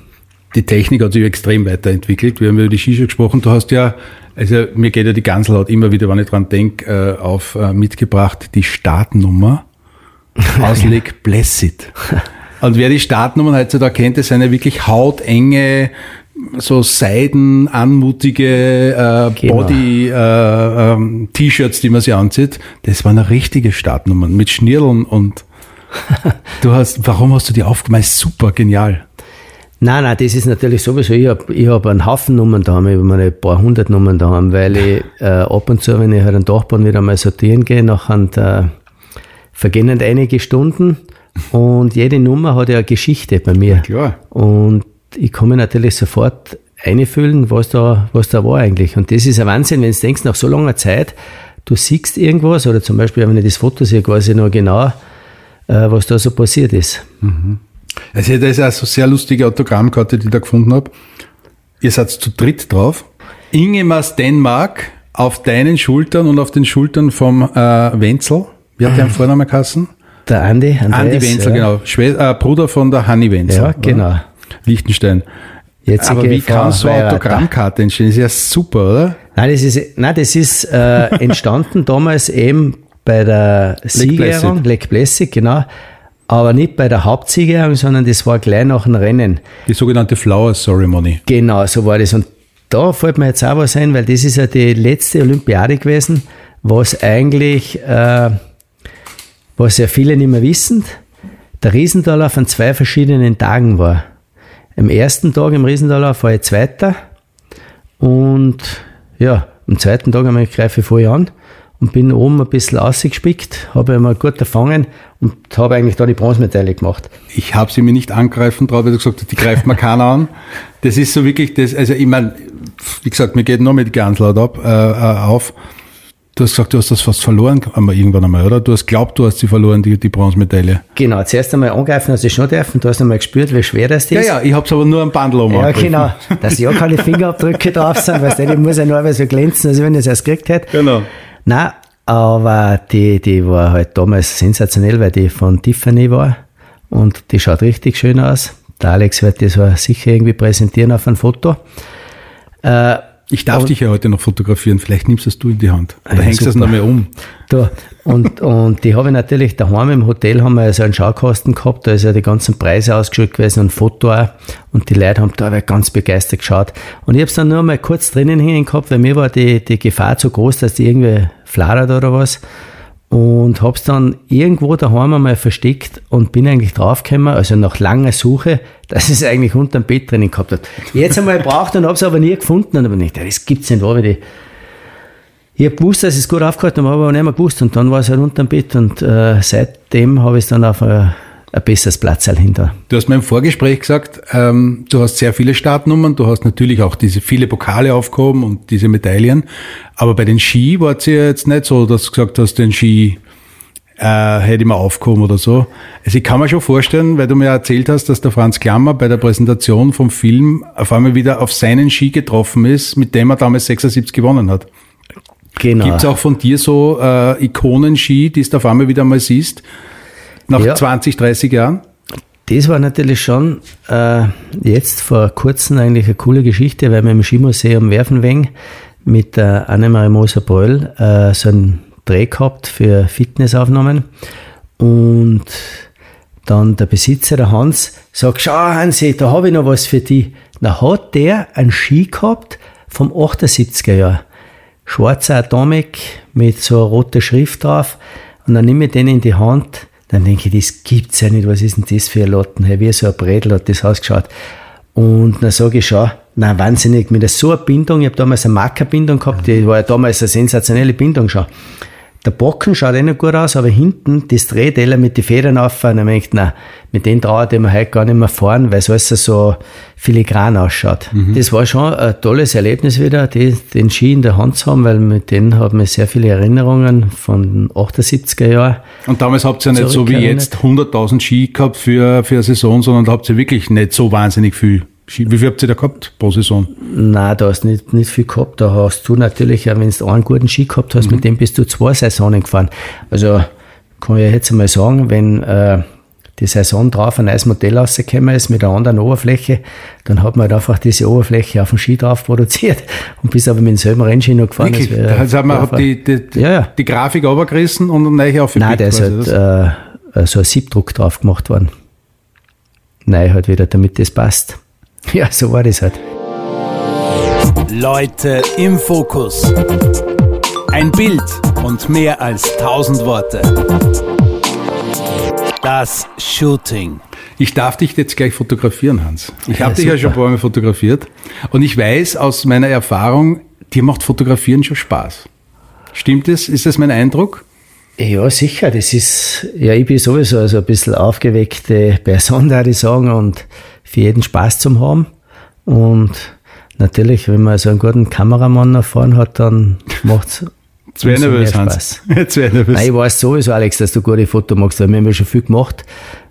Die Technik hat sich extrem weiterentwickelt. Wir haben über die Skischuhe gesprochen. Du hast ja, also mir geht ja die Ganselhaut immer wieder, wenn ich dran denke, äh, auf äh, mitgebracht, die Startnummer [LAUGHS] Ausleg Blessed. [LAUGHS] Und wer die Startnummern heutzutage kennt, das sind ja wirklich hautenge so Seiden, anmutige äh, Genau. Body-T-Shirts, die man sich anzieht. Das waren richtige Startnummern mit Schnirdeln und [LAUGHS] du hast, warum hast du die aufgemacht? Super, genial. Nein, nein, das ist natürlich sowieso. Ich habe ich hab einen Haufen Nummern daheim, ich habe meine paar hundert Nummern daheim, weil ich [LAUGHS] äh, ab und zu, wenn ich halt einen Dachboden wieder mal sortieren gehe, nachher äh, vergehen einige Stunden und jede Nummer hat ja eine Geschichte bei mir. Klar. Und ich kann mir natürlich sofort einfühlen, was da, was da war eigentlich. Und das ist ein Wahnsinn, wenn du denkst, nach so langer Zeit, du siehst irgendwas, oder zum Beispiel, wenn ich das Foto sehe, ich noch genau, äh, was da so passiert ist. Also das ist eine so sehr lustige Autogrammkarte, die ich da gefunden habe. Ihr seid zu dritt drauf. Ingemars Dänemark auf deinen Schultern und auf den Schultern vom äh, Wenzel. Wie hat der einen [CLEARS THROAT] Vornamen geheißen? Der Andi, Andreas, Andi Wenzel, ja. genau. Schwe äh, Bruder von der Hanni Wenzel. Ja, genau. Liechtenstein. Jetzige Aber wie Frau kann so eine. Autogrammkarte entstehen? Das ist ja super, oder? Nein, das ist, nein, das ist äh, [LAUGHS] entstanden damals eben bei der Siegerehrung. Lake Placid, genau. Aber nicht bei der Hauptsiegerehrung, sondern das war gleich nach dem Rennen. Die sogenannte Flower Ceremony. Genau, so war das. Und da fällt mir jetzt auch was ein, weil das ist ja die letzte Olympiade gewesen, was eigentlich, äh, was ja viele nicht mehr wissen, der Riesendorlauf an zwei verschiedenen Tagen war. Am ersten Tag im Riesendorlauf war ich Zweiter und ja, am zweiten Tag einmal greife ich voll an und bin oben ein bisschen ausgespickt, habe einmal gut erfangen und habe eigentlich da die Bronzemedaille gemacht. Ich habe sie mir nicht angreifen traut, weil du gesagt hast, die greift mir keiner an. Das ist so wirklich das, also ich meine, wie gesagt, mir geht nur mit ganz laut ab, äh, äh, auf. Du hast gesagt, du hast das fast verloren irgendwann einmal, oder? Du hast glaubt, du hast sie verloren, die, die Bronzemedaille. Genau, zuerst einmal angreifen hast du schon dürfen, du hast einmal gespürt, wie schwer das ist. Ja, ja, ich hab's aber nur am Bandel um. Ja, genau. [LAUGHS] Dass ja keine Fingerabdrücke drauf sind, weil die muss ja nur so glänzen, als wenn ich es erst gekriegt hätte. Genau. Nein, aber die, die war halt damals sensationell, weil die von Tiffany war und die schaut richtig schön aus. Der Alex wird das sicher irgendwie präsentieren auf ein Foto. Äh, Ich darf dich ja heute noch fotografieren, vielleicht nimmst das du in die Hand. Oder Ja, hängst du das super. noch mal um. Da. Und, und die habe ich natürlich daheim im Hotel haben wir so einen Schaukasten gehabt, da ist ja die ganzen Preise ausgeschrieben gewesen und ein Foto auch. Und die Leute haben da ganz begeistert geschaut. Und ich habe es dann nur mal kurz drinnen hängen gehabt, weil mir war die, die Gefahr zu groß, dass die irgendwie fladert oder was. Und habe es dann irgendwo daheim einmal versteckt und bin eigentlich draufgekommen, also nach langer Suche, dass es eigentlich unter dem Bett drinnen gehabt hat. Jetzt einmal gebraucht und habe es aber nie gefunden. Und habe ich gedacht, das gibt's nicht, wo ich ich habe gewusst, dass es gut aufgehalten habe, aber nicht mehr gewusst. Und dann war es halt unter dem Bett und äh, seitdem habe ich es dann auf ein, ein besseres Platz hinter. Du hast mir im Vorgespräch gesagt, ähm, du hast sehr viele Startnummern, du hast natürlich auch diese viele Pokale aufgehoben und diese Medaillen. Aber bei den Ski war es ja jetzt nicht so, dass du gesagt hast, den Ski äh, hätte ich mal aufgehoben oder so. Also ich kann mir schon vorstellen, weil du mir erzählt hast, dass der Franz Klammer bei der Präsentation vom Film auf einmal wieder auf seinen Ski getroffen ist, mit dem er damals 76 gewonnen hat. Genau. Gibt es auch von dir so äh, Ikonen-Ski, die du auf einmal wieder mal siehst, nach Ja. 20, 30 Jahren? Das war natürlich schon äh, jetzt vor kurzem eigentlich eine coole Geschichte, weil wir im Skimuseum Werfenweng mit der Annemarie Moser-Bröll äh, so einen Dreh gehabt für Fitnessaufnahmen. Und dann der Besitzer, der Hans, sagt, schau Hansi, da habe ich noch was für dich. Da hat der einen Ski gehabt vom 78er Jahr. Schwarzer Atomic mit so einer roten Schrift drauf. Und dann nehme ich den in die Hand. Dann denke ich, das gibt's ja nicht. Was ist denn das für ein Lotten? Hey, wie so ein Bredel hat das ausgeschaut. Und dann sage ich schon, na wahnsinnig, mit so einer Bindung, ich habe damals eine Markerbindung gehabt, die war ja damals eine sensationelle Bindung schon. Der Bocken schaut eh noch gut aus, aber hinten das Drehteller mit den Federn auf, und dann denkt, na, mit den traue ich mir heute gar nicht mehr fahren, weil es alles so filigran ausschaut. Das war schon ein tolles Erlebnis wieder, die, den Ski in der Hand zu haben, weil mit denen haben wir sehr viele Erinnerungen von den 78er Jahren. Und damals habt ihr ja nicht so wie jetzt 100.000 Ski gehabt für, für eine Saison, sondern da habt ihr wirklich nicht so wahnsinnig viel. Wie viel habt ihr da gehabt pro Saison? Nein, da hast du nicht, nicht viel gehabt. Da hast du natürlich, wenn du einen guten Ski gehabt hast, mit dem bist du zwei Saisonen gefahren. Also kann ich jetzt einmal sagen, wenn äh, die Saison drauf ein neues Modell rausgekommen ist mit einer anderen Oberfläche, dann hat man halt einfach diese Oberfläche auf dem Ski drauf produziert [LAUGHS] und bist aber mit demselben Rennski noch gefahren. Wirklich? wär- Also hat man hat die, die, die, Ja, die Grafik runtergerissen und dann neu aufgepickt. Nein, der ist halt das? äh, so ein Siebdruck drauf gemacht worden. Nein, halt wieder, damit das passt. [LAUGHS] Ja, so war das halt. Leute im Fokus. Ein Bild und mehr als tausend Worte. Das Shooting. Ich darf dich jetzt gleich fotografieren, Hans. Ich Ja, habe dich ja schon ein paar Mal fotografiert und ich weiß aus meiner Erfahrung, dir macht Fotografieren schon Spaß. Stimmt es? Ist das mein Eindruck? Ja, sicher. Das ist, ja, ich bin sowieso also ein bisschen aufgeweckte Person, würde ich sagen, und für jeden Spaß zum haben. Und natürlich, wenn man so einen guten Kameramann vorne hat, dann wäre umso mehr nervös, Hans. [LAUGHS] Wäre nervös. Nein, ich weiß sowieso, Alex, dass du gute Fotos machst, weil wir haben ja schon viel gemacht.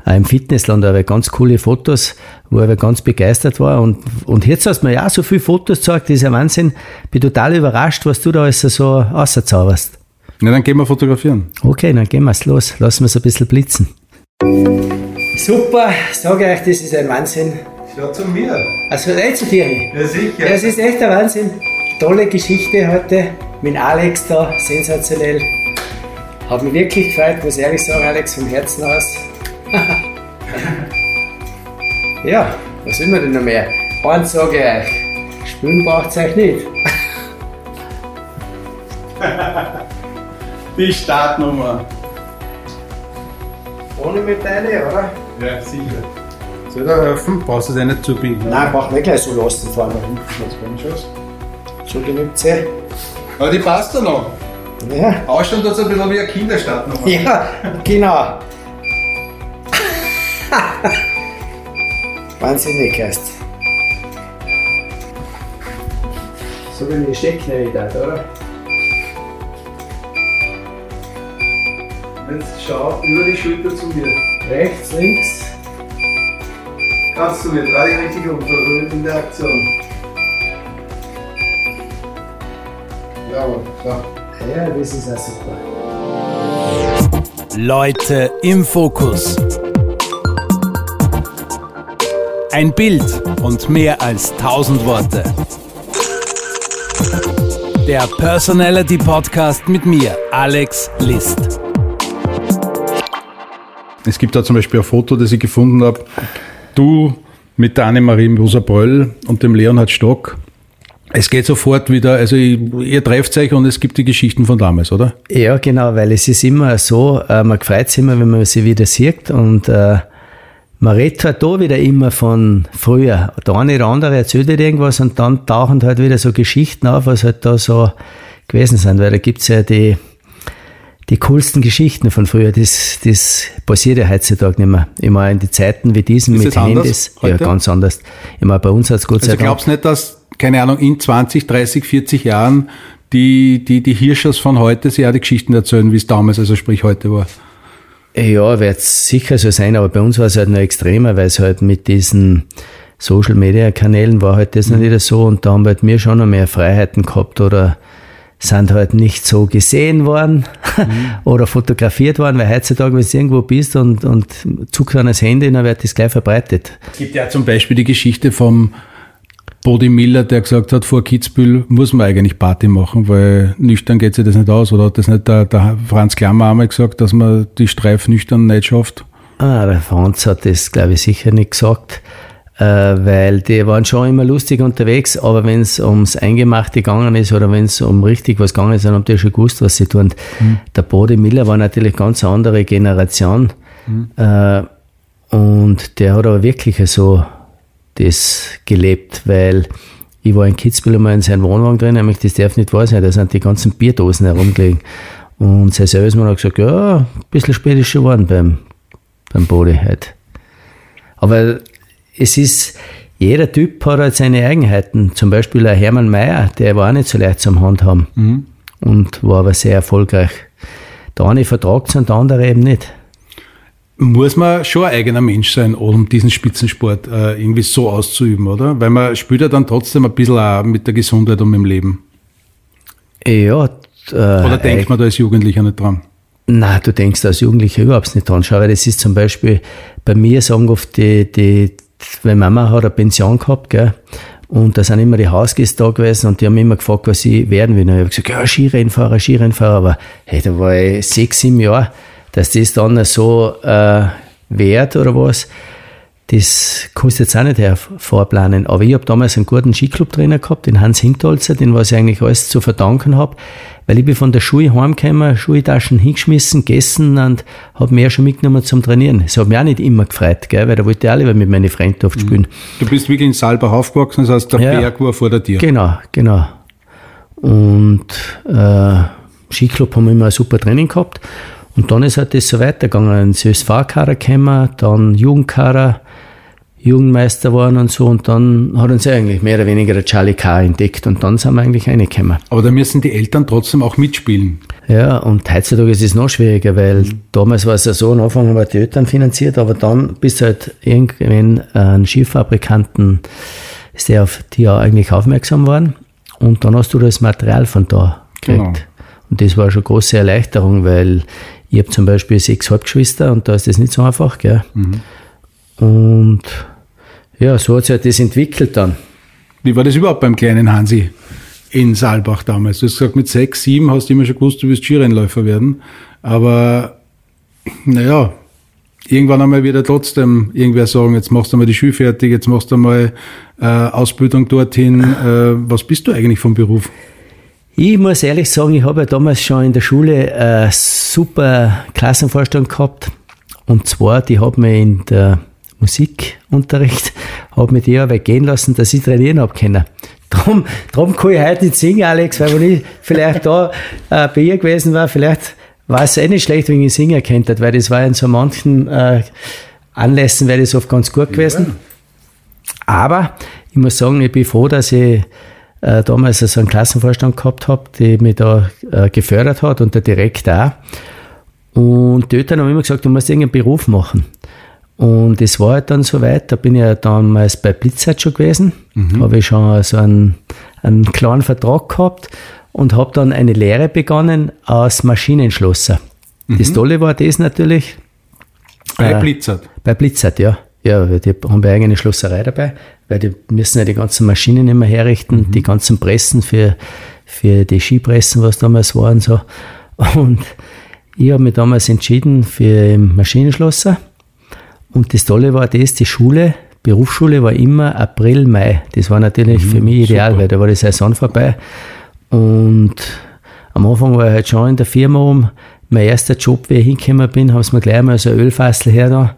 Auch im Fitnessland aber ganz coole Fotos, wo ich aber ganz begeistert war. Und, und jetzt hast du mir ja so viele Fotos gezeigt, das ist ja Wahnsinn. Bin total überrascht, was du da alles so auszauberst. Na, dann gehen wir fotografieren. Okay, dann gehen wir's los. Lassen wir es ein bisschen blitzen. Super, sage euch, das ist ein Wahnsinn. Schau zu mir. Also, rein zu dir. Ja, sicher. Ja, es ist echt ein Wahnsinn. Tolle Geschichte heute mit Alex da, sensationell. Hat mich wirklich gefreut, muss ich ehrlich sagen, Alex, vom Herzen aus. [LAUGHS] ja, was will man denn noch mehr? Eins sage ich euch, spülen braucht ihr euch nicht. [LAUGHS] Die Startnummer. Ohne Medaille, oder? Ja, sicher. Soll da helfen? Brauchst du den nicht zubinden? Nein, braucht nicht gleich so lassen, fahren wir hinten. Was kann ich was? So genügt sie. Aber die passt da noch. Ja. Ausschauen tut so ein bisschen wie eine Kinderstartnummer. Ja, genau. Wahnsinnig heißt. So wie die Stecknähe da, oder? Jetzt schau über die Schulter zu mir. Rechts, links. Kannst du mir, dreh dich richtig um, so in der Aktion. Jawohl, so. Ja, das ist auch super. Leute im Fokus. Ein Bild und mehr als tausend Worte. Der Personality Podcast mit mir, Alex List. Es gibt da zum Beispiel ein Foto, das ich gefunden habe. Du mit der Annemarie Moser-Bröll und dem Leonhard Stock. Es geht sofort wieder, also ihr trefft euch und es gibt die Geschichten von damals, oder? Ja, genau, weil es ist immer so, äh, man freut sich immer, wenn man sie wieder sieht und äh, man redet halt da wieder immer von früher. Der eine oder andere erzählt halt irgendwas und dann tauchen halt wieder so Geschichten auf, was halt da so gewesen sind, weil da gibt's ja die, die coolsten Geschichten von früher. Das, das passiert ja heutzutage nicht mehr. Immer in die Zeiten wie diesen Ist mit Handys. Ja, ganz anders. Immer bei uns hat's Gott sei Also Dank. glaubst du nicht, dass, keine Ahnung, in 20, 30, 40 Jahren die, die, die Hirschers von heute sich auch die Geschichten erzählen, wie es damals, also sprich heute war? Ja, wird sicher so sein, aber bei uns war es halt noch extremer, weil es halt mit diesen Social Media Kanälen war halt das noch nicht so und da haben halt wir schon noch mehr Freiheiten gehabt oder sind halt nicht so gesehen worden [LAUGHS] oder fotografiert worden, weil heutzutage, wenn du irgendwo bist und, und zuckst an das Handy, dann wird das gleich verbreitet. Es gibt ja zum Beispiel die Geschichte vom Body Miller, der gesagt hat, vor Kitzbühel muss man eigentlich Party machen, weil nüchtern geht sich das nicht aus. Oder hat das nicht der, der Franz Klammer einmal gesagt, dass man die Streif nüchtern nicht schafft? Ah, der Franz hat das, glaube ich, sicher nicht gesagt, weil die waren schon immer lustig unterwegs, aber wenn es ums Eingemachte gegangen ist oder wenn es um richtig was gegangen ist, dann haben die schon gewusst, was sie tun. Der Bode Miller war natürlich ganz eine andere Generation äh, und der hat aber wirklich so das gelebt, weil ich war in Kitzbühel einmal in seinem Wohnwagen drin, nämlich das darf nicht wahr sein, da sind die ganzen Bierdosen herumgelegen. Und sein Servicemann hat gesagt, ja, ein bisschen spät ist schon geworden beim, beim Bode halt. Aber es ist, jeder Typ hat halt seine Eigenheiten. Zum Beispiel ein Hermann Mayer, der war auch nicht so leicht zum Handhaben und war aber sehr erfolgreich. Der eine vertragt es und der andere eben nicht. Muss man schon ein eigener Mensch sein, um diesen Spitzensport äh, irgendwie so auszuüben, oder? Weil man spielt ja dann trotzdem ein bisschen auch mit der Gesundheit und mit dem Leben. Ja, äh, Oder denkt man da als Jugendlicher nicht dran? Na, du denkst als Jugendlicher überhaupt nicht dran. Schau, weil das ist zum Beispiel, bei mir sagen oft die, die, meine Mama hat eine Pension gehabt, gell, und da sind immer die Hausgäste da gewesen und die haben immer gefragt, was ich werden will. Und ich habe gesagt, ja, Skirennfahrer, Skirennfahrer, aber hey, da war ich sechs, sieben Jahre, dass das dann so äh, wert oder was. das kannst du jetzt auch nicht vorplanen. Aber ich habe damals einen guten Skiclub-Trainer gehabt, den Hans Hintolzer, den was ich eigentlich alles zu verdanken habe, weil ich bin von der Schule heimgekommen, Schultaschen hingeschmissen, gegessen und habe mehr schon mitgenommen zum Trainieren. Das hat mich auch nicht immer gefreut, gell, weil da wollte ich auch lieber mit meinen Freunden oft mhm. spielen. Du bist wirklich in Saalbach aufgewachsen, das heißt, der ja, Berg war vor der Tür. Genau, genau. Und äh, Skiclub haben wir immer ein super Training gehabt. Und dann ist halt das so weitergegangen. Ins ÖSV-Kader gekommen, dann Jugendkader, Jugendmeister geworden und so. Und dann hat uns eigentlich mehr oder weniger der Charlie K. entdeckt und dann sind wir eigentlich reingekommen. Aber da müssen die Eltern trotzdem auch mitspielen. Ja, und heutzutage ist es noch schwieriger, weil mhm. damals war es ja so, am Anfang haben wir die Eltern finanziert, aber dann bist du halt irgendwann ein Skifabrikanten, ist der auf die ja eigentlich aufmerksam worden und dann hast du das Material von da gekriegt. Genau. Und das war schon eine große Erleichterung, weil ich habe zum Beispiel sechs Halbgeschwister und da ist das nicht so einfach. Gell? Mhm. Und ja, so hat sich das entwickelt dann. Wie war das überhaupt beim kleinen Hansi in Saalbach damals? Du hast gesagt, mit sechs, sieben hast du immer schon gewusst, du wirst Skirennläufer werden. Aber naja, irgendwann einmal wieder trotzdem irgendwer sagen, jetzt machst du mal die Schule fertig, jetzt machst du mal äh, Ausbildung dorthin. Äh, was bist du eigentlich vom Beruf? Ich muss ehrlich sagen, ich habe ja damals schon in der Schule eine super Klassenvorstellung gehabt. Und zwar, die hat mir in der Musikunterricht, hat mir die aber gehen lassen, dass ich trainieren habe können. Darum, darum kann ich heute nicht singen, Alex, weil wenn ich vielleicht da äh, bei ihr gewesen war, vielleicht war es eh nicht schlecht, wenn ich singen könnte, weil das war in so manchen äh, Anlässen wäre das oft ganz gut gewesen. Ja. Aber ich muss sagen, ich bin froh, dass ich äh, damals so einen Klassenvorstand gehabt habe, der mich da äh, gefördert hat und der Direktor auch. Und die Eltern haben immer gesagt, du musst irgendeinen Beruf machen. Und es war halt dann soweit, da bin ich ja damals bei Blitzheit schon gewesen, mhm. habe ich schon so einen, einen kleinen Vertrag gehabt und habe dann eine Lehre begonnen als Maschinenschlosser. Mhm. Das Tolle war das natürlich. Bei äh, Blitzert? Bei Blitzert, ja. Ja, die haben eine eigene Schlosserei dabei, weil die müssen ja die ganzen Maschinen immer herrichten, mhm. die ganzen Pressen für, für die Skipressen, was damals waren. So. Und ich habe mich damals entschieden für Maschinenschlosser. Und das Tolle war das, die Schule, Berufsschule war immer April, Mai. Das war natürlich mhm, für mich ideal, super. weil da war die Saison vorbei. Und am Anfang war ich halt schon in der Firma um. Mein erster Job, wie ich hingekommen bin, haben sie mir gleich mal so ein Ölfassel her da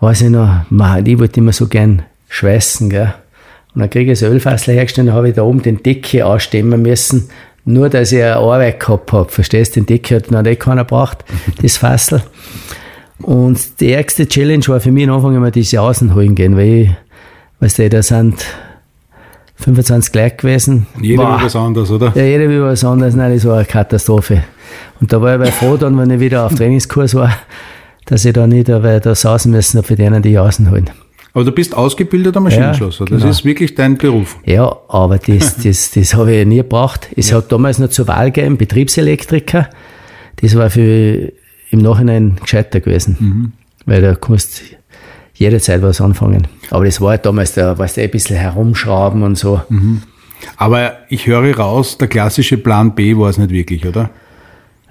weiß ich noch, man, ich wollte immer so gern schweißen, gell. Und dann kriege ich so Ölfassel hergestellt, dann habe ich da oben den Decke anstemmen müssen, nur dass ich eine Arbeit gehabt habe. Verstehst du, den Decke hat noch nicht keiner braucht, [LAUGHS] das Fassel. Und die ärgste Challenge war für mich am Anfang immer diese Außen holen gehen, weil ich, weißt du, da sind 25 gleich gewesen. Jeder war was anderes, oder? Ja, jeder will was anderes. Nein, das war eine Katastrophe. Und da war ich froh dann, wenn ich wieder auf Trainingskurs war, dass ich da nicht aber da sausen müssen für denen die Außen holen. Aber du bist ausgebildeter Maschinenschlosser. Ja, genau. Das ist wirklich dein Beruf. Ja, aber das, das, das habe ich nie gebraucht. Es ja. hat damals noch zur Wahl gegeben, Betriebselektriker. Das war für im Nachhinein gescheiter gewesen. Mhm. Weil da kannst jederzeit was anfangen. Aber das war halt damals, da weißt du, ein bisschen herumschrauben und so. Mhm. Aber ich höre raus, der klassische Plan B war es nicht wirklich, oder?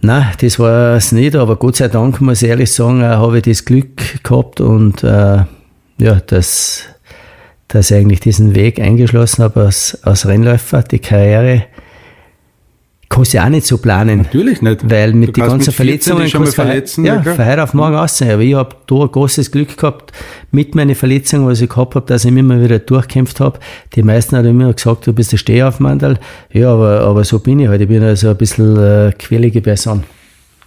Nein, das war es nicht, aber Gott sei Dank muss ich ehrlich sagen, äh, habe ich das Glück gehabt und äh, ja, dass, dass ich eigentlich diesen Weg eingeschlossen habe als, als Rennläufer, die Karriere kannst du auch nicht so planen. Natürlich nicht. Weil mit den ganzen Verletzungen schon mal verletzen. Ja, von heute auf morgen aussehen. Aber ich habe da ein großes Glück gehabt mit meinen Verletzungen, was ich gehabt habe, dass ich mich immer wieder durchkämpft habe. Die meisten haben immer gesagt, du bist ein Stehaufmandel. Ja, aber, aber so bin ich halt. Ich bin also ein bisschen äh, quälige Person.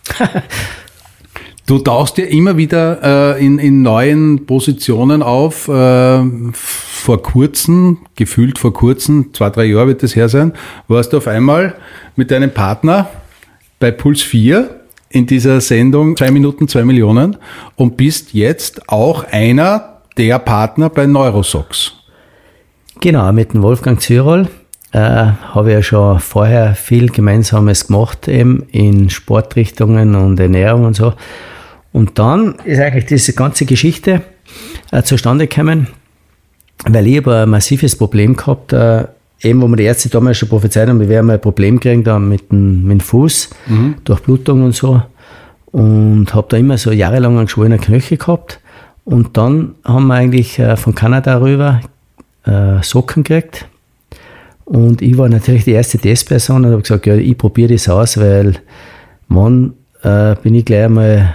[LAUGHS] Du tauchst ja immer wieder äh, in, in neuen Positionen auf. Äh, vor kurzem, gefühlt vor kurzem, zwei, drei Jahre wird das her sein, warst du auf einmal mit deinem Partner bei Puls 4 in dieser Sendung zwei Minuten, zwei Millionen und bist jetzt auch einer der Partner bei Neurosox. Genau, mit dem Wolfgang Zyrol äh, habe ich ja schon vorher viel Gemeinsames gemacht, eben in Sportrichtungen und Ernährung und so. Und dann ist eigentlich diese ganze Geschichte äh, zustande gekommen, weil ich aber ein massives Problem gehabt, äh, eben wo mir die Ärzte damals schon prophezeit haben, wir werden ein Problem kriegen da mit dem, mit dem Fuß, mhm. durch Blutung und so. Und habe da immer so jahrelang einen geschwollenen Knöchel gehabt. Und dann haben wir eigentlich äh, von Kanada rüber äh, Socken gekriegt. Und ich war natürlich die erste Testperson und habe gesagt, ja, ich probiere das aus, weil wann äh, bin ich gleich einmal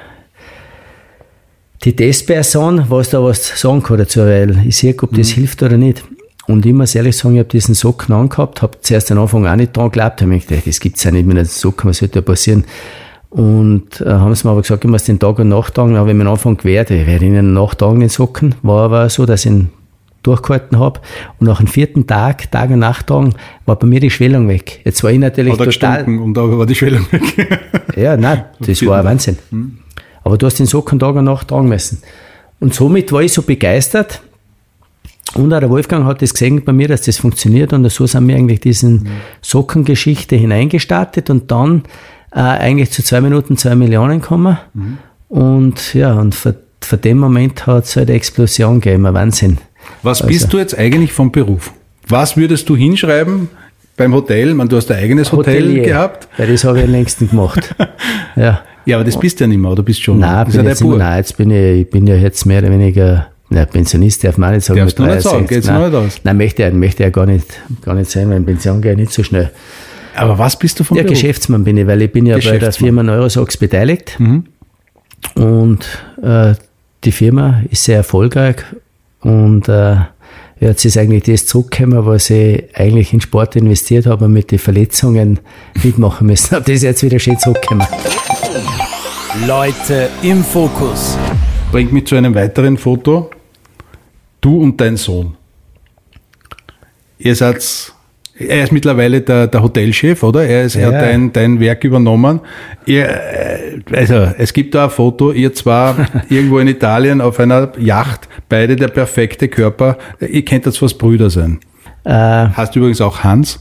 die Testperson, was da was sagen kann dazu, weil ich sehe, ob das mhm. hilft oder nicht. Und ich muss ehrlich sagen, ich habe diesen Socken angehabt, habe zuerst am Anfang auch nicht dran geglaubt, habe mir gedacht, das gibt es ja nicht mit einem Socken, was sollte da passieren? Und äh, haben sie mir aber gesagt, ich muss den Tag und Nacht tragen. Habe ich mir am Anfang gewehrt, ich werde ihnen nachtragen, den Socken. War aber so, dass ich ihn durchgehalten habe. Und nach dem vierten Tag, Tag und Nacht tragen, war bei mir die Schwellung weg. Jetzt war ich natürlich Hat total... Und da war die Schwellung weg. ja, nein, [LAUGHS] das war ein Wahnsinn. Hm. Aber du hast den Socken Tag und Nacht tragen müssen. Und somit war ich so begeistert. Und auch der Wolfgang hat das gesehen bei mir, dass das funktioniert. Und so sind wir eigentlich diesen. Sockengeschichte hineingestartet und dann äh, eigentlich zu zwei Minuten zwei Millionen gekommen. Mhm. Und ja, und von, von dem Moment hat es halt eine Explosion gegeben, ein Wahnsinn. Was also, bist du jetzt eigentlich vom Beruf? Was würdest du hinschreiben beim Hotel? Man, du hast ein eigenes Hotel Hotelier, gehabt. Ja, das habe ich am längsten gemacht. [LAUGHS] ja. Ja, aber das bist du ja nicht mehr, oder bist du schon? Nein, bin jetzt, immer, nein jetzt bin ich, ich bin ja jetzt mehr oder weniger Nein, Pensionist darf man auch nicht sagen. Darfst du nicht sagen, geht's nein, nicht aus? Nein, möchte er, möchte er gar nicht, gar nicht sein, weil in Pension gehe ich nicht so schnell. Aber was bist du von Ja, Beruf? Geschäftsmann bin ich, weil ich bin ja bei der Firma Neurosox beteiligt. Mhm. Und äh, die Firma ist sehr erfolgreich und äh, jetzt ist eigentlich das zurückgekommen, was ich eigentlich in Sport investiert habe und mit den Verletzungen mitmachen müssen. [LAUGHS] Das ist jetzt wieder schön zurückgekommen. Leute im Fokus. Bringt mich zu einem weiteren Foto. Du und dein Sohn. Ihr seid, er ist mittlerweile der, der Hotelchef, oder? Er, ist, ja. er hat dein, dein Werk übernommen. Ihr, äh, also, es gibt da ein Foto, ihr zwar [LAUGHS] irgendwo in Italien auf einer Yacht, beide der perfekte Körper. Ihr kennt das fast Brüder sein. Äh, Hast du übrigens auch Hans?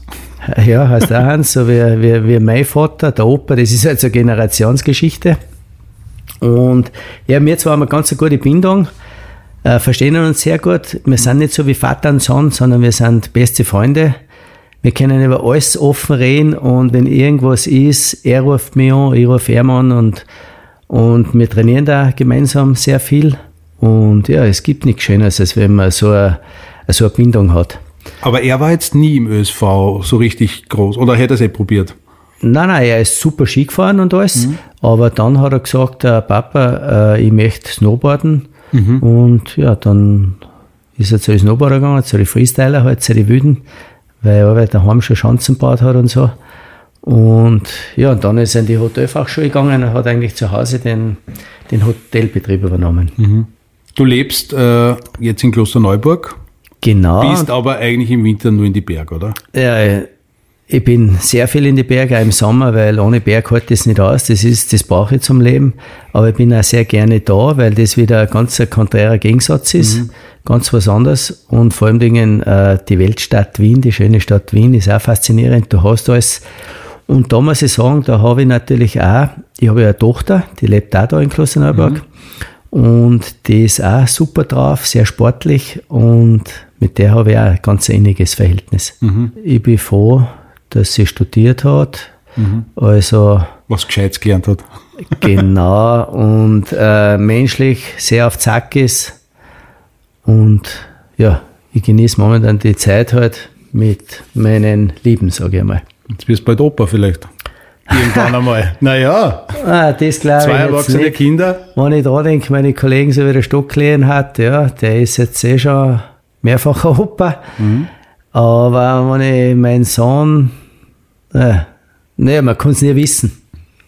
Ja, heißt auch Hans, so wie, wie, wie mein Vater, der Opa, das ist also eine Generationsgeschichte. Und ja, wir zwei haben eine ganz gute Bindung, äh, verstehen uns sehr gut. Wir sind nicht so wie Vater und Sohn, sondern wir sind beste Freunde. Wir können über alles offen reden und wenn irgendwas ist, er ruft mich an, ich rufe ihn an und, und wir trainieren da gemeinsam sehr viel. Und ja, es gibt nichts Schöneres, als wenn man so eine, so eine Bindung hat. Aber er war jetzt nie im ÖSV so richtig groß oder hätte er es eh probiert? Nein, nein, er ist super Ski gefahren und alles. Mhm. Aber dann hat er gesagt, äh, Papa, äh, ich möchte Snowboarden. Mhm. Und ja, dann ist er zu den Snowboarder gegangen, zu den Freestyler, halt zu den Wilden, weil er daheim schon Schanzen gebaut hat und so. Und ja, und dann ist er in die Hotelfachschule gegangen und hat eigentlich zu Hause den, den Hotelbetrieb übernommen. Mhm. Du lebst äh, jetzt in Klosterneuburg. Genau. Bist aber eigentlich im Winter nur in die Berge, oder? Ja, äh, ich bin sehr viel in die Berge, auch im Sommer, weil ohne Berg hält das nicht aus. Das ist, das brauche ich zum Leben. Aber ich bin auch sehr gerne da, weil das wieder ein ganz konträrer Gegensatz ist. Mhm. Ganz was anderes. Und vor allem Dingen, äh, die Weltstadt Wien, die schöne Stadt Wien, ist auch faszinierend. Du hast alles. Und da muss ich sagen, da habe ich natürlich auch, ich habe ja eine Tochter, die lebt auch da in Klosterneuburg. Mhm. Und die ist auch super drauf, sehr sportlich und mit der habe ich auch ein ganz inniges Verhältnis. Mhm. Ich bin froh, dass sie studiert hat. Mhm. Also was Gescheites gelernt hat. [LAUGHS] genau, und äh, menschlich sehr auf Zack ist. Und ja, ich genieße momentan die Zeit halt mit meinen Lieben, sage ich einmal. Jetzt wirst du bald Opa vielleicht. Irgendwann [LAUGHS] einmal. Naja. Ah, das glaube Zwei erwachsene nicht. Kinder. Wenn ich da denke, meine Kollegen, so wie der Stocklehen hat, ja, der ist jetzt eh schon mehrfacher Opa. Mhm. Aber wenn ich meinen Sohn äh, naja, man kann es nie wissen.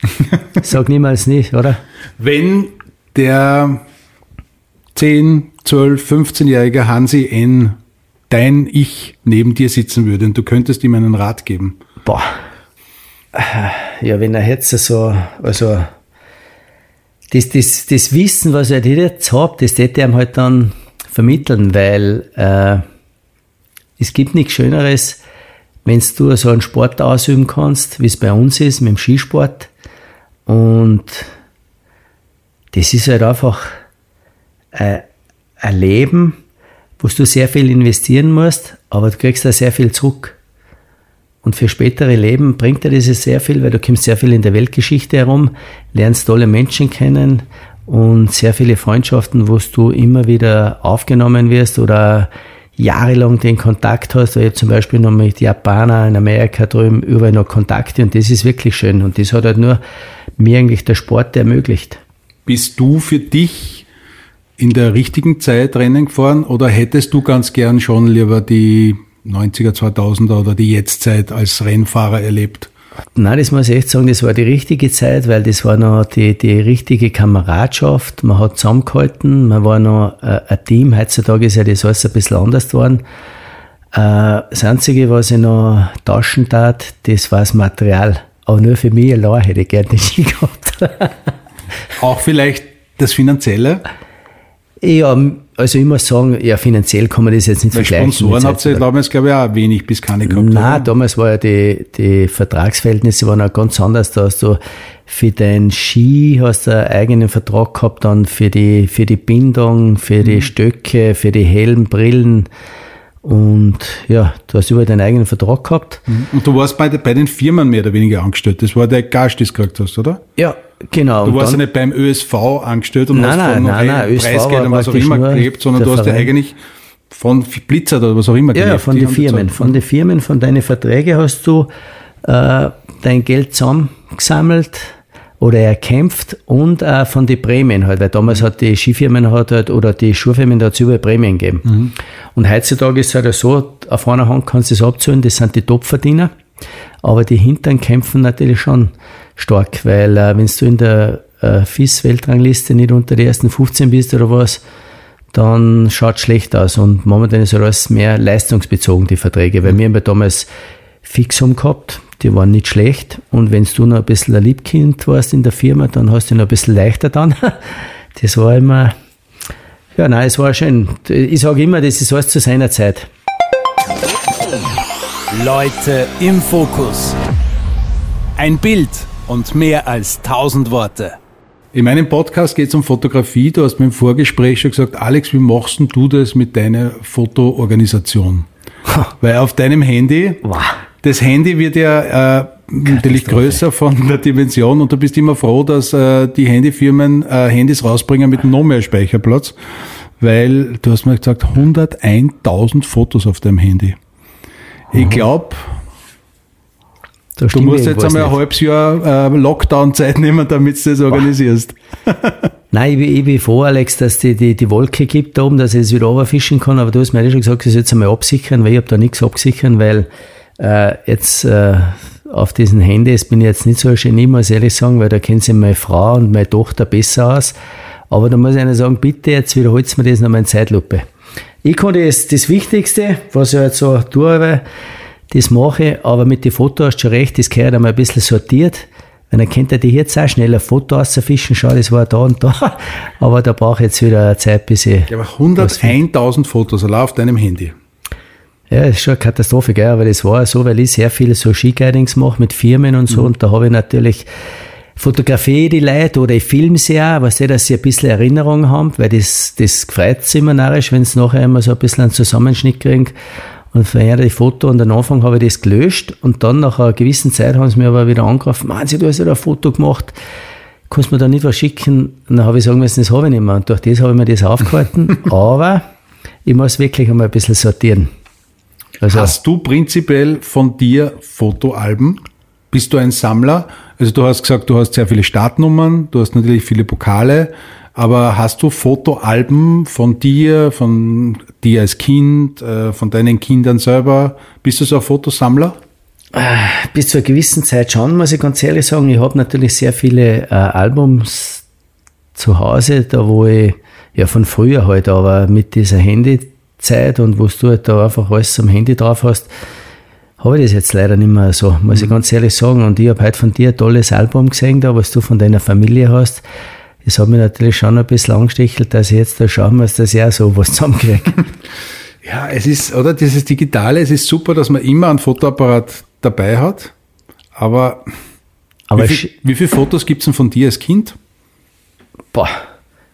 [LAUGHS] Sag niemals nicht, oder? Wenn der 10, 12, 15-jährige Hansi N. dein Ich neben dir sitzen würde und du könntest ihm einen Rat geben. Boah. Ja, wenn er jetzt so, also, das, das, das Wissen, was er jetzt hat, das hätte er ihm halt dann vermitteln, weil äh, es gibt nichts Schöneres, wenn du so einen Sport ausüben kannst, wie es bei uns ist, mit dem Skisport. Und das ist halt einfach ein, ein Leben, wo du sehr viel investieren musst, aber du kriegst da sehr viel zurück. Und für spätere Leben bringt dir das sehr viel, weil du kommst sehr viel in der Weltgeschichte herum, lernst tolle Menschen kennen und sehr viele Freundschaften, wo du immer wieder aufgenommen wirst oder jahrelang den Kontakt hast. Ich habe zum Beispiel noch mit Japanern in Amerika drüben überall noch Kontakte und das ist wirklich schön. Und das hat halt nur mir eigentlich der Sport ermöglicht. Bist du für dich in der richtigen Zeit Rennen gefahren oder hättest du ganz gern schon lieber die 90er, 2000er oder die Jetztzeit als Rennfahrer erlebt? Nein, das muss ich echt sagen, das war die richtige Zeit, weil das war noch die, die richtige Kameradschaft. Man hat zusammengehalten, man war noch äh, ein Team. Heutzutage ist ja das alles ein bisschen anders geworden. Äh, das Einzige, was ich noch tauschen tat, das war das Material. Aber nur für mich allein hätte ich gerne nicht gehabt. [LAUGHS] Auch vielleicht das Finanzielle? Ja, also ich muss sagen, ja, finanziell kann man das jetzt nicht Weil vergleichen. Sponsoren habt ihr damals, glaube ich, auch wenig bis keine gehabt. Nein, oder? damals war ja die, die Vertragsverhältnisse waren auch ganz anders. Da hast du für deinen Ski hast du einen eigenen Vertrag gehabt, dann für die, für die Bindung, für die Stöcke, für die Helm, Brillen. Und ja, du hast überall deinen eigenen Vertrag gehabt. Und du warst bei, bei den Firmen mehr oder weniger angestellt. Das war der Gast, das du gekriegt hast, oder? Ja, genau. Du Und warst ja nicht beim ÖSV angestellt und Nein, hast nein, von nein, nein, ÖSV Preisgeldern, war was auch immer gelebt, sondern der du hast ja eigentlich von Blitzer oder was auch immer Ja, ja, gelebt. von den Firmen. Von den Firmen, von deinen Verträgen hast du äh, dein Geld zusammengesammelt oder erkämpft und auch von den Prämien halt, weil damals hat die Skifirmen hat halt, oder die Schuhfirmen, da hat es überall Prämien gegeben. Und heutzutage ist es halt so, auf einer Hand kannst du es abzahlen, das sind die Topverdiener, aber die Hintern kämpfen natürlich schon stark, weil äh, wenn du in der äh, FIS-Weltrangliste nicht unter die ersten 15 bist oder was, dann schaut schlecht aus. Und momentan ist alles mehr leistungsbezogen, die Verträge, weil wir haben ja damals Fixum gehabt, die waren nicht schlecht. Und wenn du noch ein bisschen ein Liebkind warst in der Firma, dann hast du noch ein bisschen leichter dann. [LAUGHS] Das war immer, ja, nein, es war schön. Ich sage immer, das ist alles zu seiner Zeit. Leute im Fokus. Ein Bild und mehr als tausend Worte. In meinem Podcast geht es um Fotografie. Du hast mir im Vorgespräch schon gesagt, Alex, wie machst denn du das mit deiner Fotoorganisation? [LAUGHS] Weil auf deinem Handy, Wow. Das Handy wird ja äh, natürlich größer von der Dimension und du bist immer froh, dass äh, die Handyfirmen äh, Handys rausbringen mit noch mehr Speicherplatz, weil du hast mir gesagt, 101.000 Fotos auf deinem Handy. Ich glaube, du musst jetzt einmal ein halbes Jahr äh, Lockdown-Zeit nehmen, damit du das organisierst. [LAUGHS] Nein, ich ich bin froh, Alex, dass die, die, die Wolke gibt da oben, dass ich es wieder runterfischen kann. Aber du hast mir ja schon gesagt, ich soll jetzt einmal absichern, weil ich habe da nichts absichern, weil äh, jetzt äh, auf diesen Handys bin ich jetzt nicht so ein Genie, muss ich ehrlich sagen, weil da kennen sich meine Frau und meine Tochter besser aus. Aber da muss ich einer sagen, bitte, jetzt wiederholt mir das nochmal in Zeitlupe. Ich kann das, das Wichtigste, was ich jetzt so tue, das mache aber mit den Fotos hast du schon recht, das gehört einmal ein bisschen sortiert. Weil dann könnt ihr die jetzt auch schnell ein Foto rausfischen, schau, das war da und da. [LAUGHS] Aber da brauche ich jetzt wieder Zeit, bis ich. Ja, aber 101.000 Fotos allein auf deinem Handy. Ja, das ist schon eine Katastrophe, gell? aber das war so, weil ich sehr viele so Skiguidings mache mit Firmen und so und da habe ich natürlich fotografiere die Leute oder ich filme sie auch, weißt du, dass sie ein bisschen Erinnerung haben, weil das, das freut sie immer narrisch, wenn sie nachher immer so ein bisschen einen Zusammenschnitt kriegen und vorher die Foto und am Anfang habe ich das gelöscht und dann nach einer gewissen Zeit haben sie mir aber wieder angerufen, man, sie, du hast ja ein Foto gemacht, kannst du mir da nicht was schicken? Und dann habe ich sagen müssen, das habe ich nicht mehr und durch das habe ich mir das aufgehalten, [LAUGHS] aber ich muss wirklich einmal ein bisschen sortieren. Also, Hast du prinzipiell von dir Fotoalben? Bist du ein Sammler? Also du hast gesagt, du hast sehr viele Startnummern, du hast natürlich viele Pokale, aber hast du Fotoalben von dir, von dir als Kind, äh, von deinen Kindern selber? Bist du so ein Fotosammler? bis zu einer gewissen Zeit schon, muss ich ganz ehrlich sagen. Ich habe natürlich sehr viele äh, Albums zu Hause, da wo ich, ja von früher halt, aber mit dieser Handyzeit und wo du halt da einfach alles am Handy drauf hast, habe ich das jetzt leider nicht mehr so, muss ich ganz ehrlich sagen. Und ich habe heute von dir ein tolles Album gesehen, da was du von deiner Familie hast. Das hat mich natürlich schon ein bisschen angestechelt, dass ich jetzt da schauen muss, dass ich auch so was [LAUGHS] zusammenkriege. [LAUGHS] Ja, es ist, oder dieses Digitale, es ist super, dass man immer einen Fotoapparat dabei hat, aber, Aber wie, viel, wie viele Fotos gibt's denn von dir als Kind? Boah,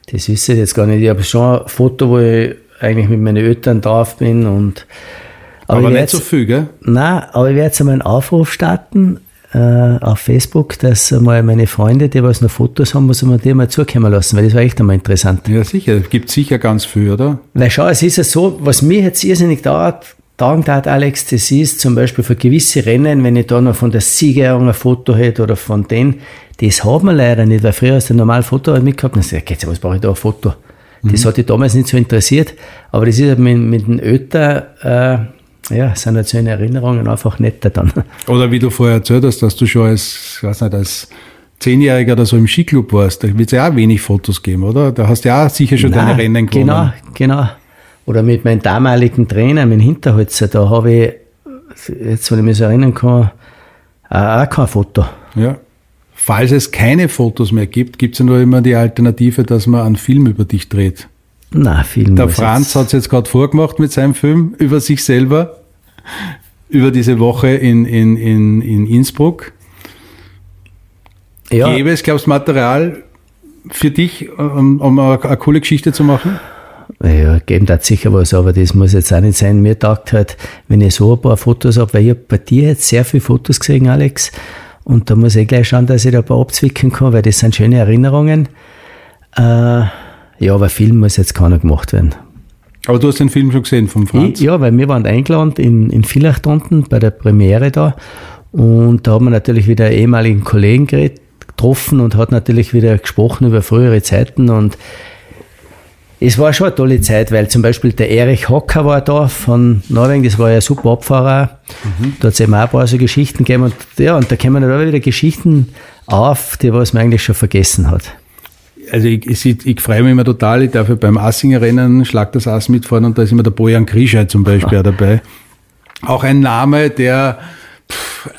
das wüsste ich jetzt gar nicht. Ich habe schon ein Foto, wo ich eigentlich mit meinen Eltern drauf bin und Aber, ich nicht werd so jetzt- viel, gell? Nein, aber ich werde jetzt einmal einen Aufruf starten. äh, auf Facebook, dass mal meine Freunde, die was noch Fotos haben, muss man die mal zukommen lassen, weil das war echt einmal interessant. Ja, sicher. Es gibt sicher ganz viel, oder? Weil schau, es ist ja so, was mir jetzt irrsinnig dauert, dauern hat, Alex, das ist zum Beispiel für gewisse Rennen, wenn ich da noch von der Siegerehrung ein Foto hätte oder von denen, das hat man leider nicht, weil früher hast du ein normales Foto mitgehabt und dann sagst was brauche ich da ein Foto? Das hat dich damals nicht so interessiert, aber das ist halt mit, mit den Öter, äh, ja, sind halt so in Erinnerungen einfach netter dann. Oder wie du vorher erzählt hast, dass du schon als, ich weiß nicht, als Zehnjähriger oder so im Skiclub warst, da wird es ja auch wenig Fotos geben, oder? Da hast du ja auch sicher schon Nein, deine Rennen gewonnen. Genau, genau. Oder mit meinem damaligen Trainer, mit dem Hinterholzer, da habe ich, jetzt, wenn ich mich so erinnern kann, auch kein Foto. Ja. Falls es keine Fotos mehr gibt, gibt es ja nur immer die Alternative, dass man einen Film über dich dreht. Nein, Film. Der Franz hat es jetzt gerade vorgemacht mit seinem Film über sich selber, über diese Woche in, in, in, in Innsbruck. Ja, Gäbe es, glaubst du, Material für dich, um, um eine, eine coole Geschichte zu machen? Ja, geben da sicher was, aber das muss jetzt auch nicht sein. Mir taugt halt, wenn ich so ein paar Fotos habe, weil ich hab bei dir jetzt sehr viele Fotos gesehen, Alex. Und da muss ich gleich schauen, dass ich da ein paar abzwicken kann, weil das sind schöne Erinnerungen. Äh, ja, aber Film muss jetzt keiner gemacht werden. Aber du hast den Film schon gesehen vom Franz. Ich, ja, weil wir waren eingeladen in, in Villach unten bei der Premiere da. Und da haben wir natürlich wieder einen ehemaligen Kollegen getroffen und hat natürlich wieder gesprochen über frühere Zeiten. Und es war schon eine tolle Zeit, weil zum Beispiel der Erich Hocker war da von Norwegen, das war ja ein super Abfahrer. Da hat es eben auch ein paar so Geschichten gegeben. Und ja, und da kommen dann auch wieder Geschichten auf, die was man eigentlich schon vergessen hat. Also ich, ich, ich freue mich immer total, ich darf ja beim Assinger Rennen Schlag das Ass mitfahren und da ist immer der Bojan Krischei zum Beispiel auch dabei. Auch ein Name, der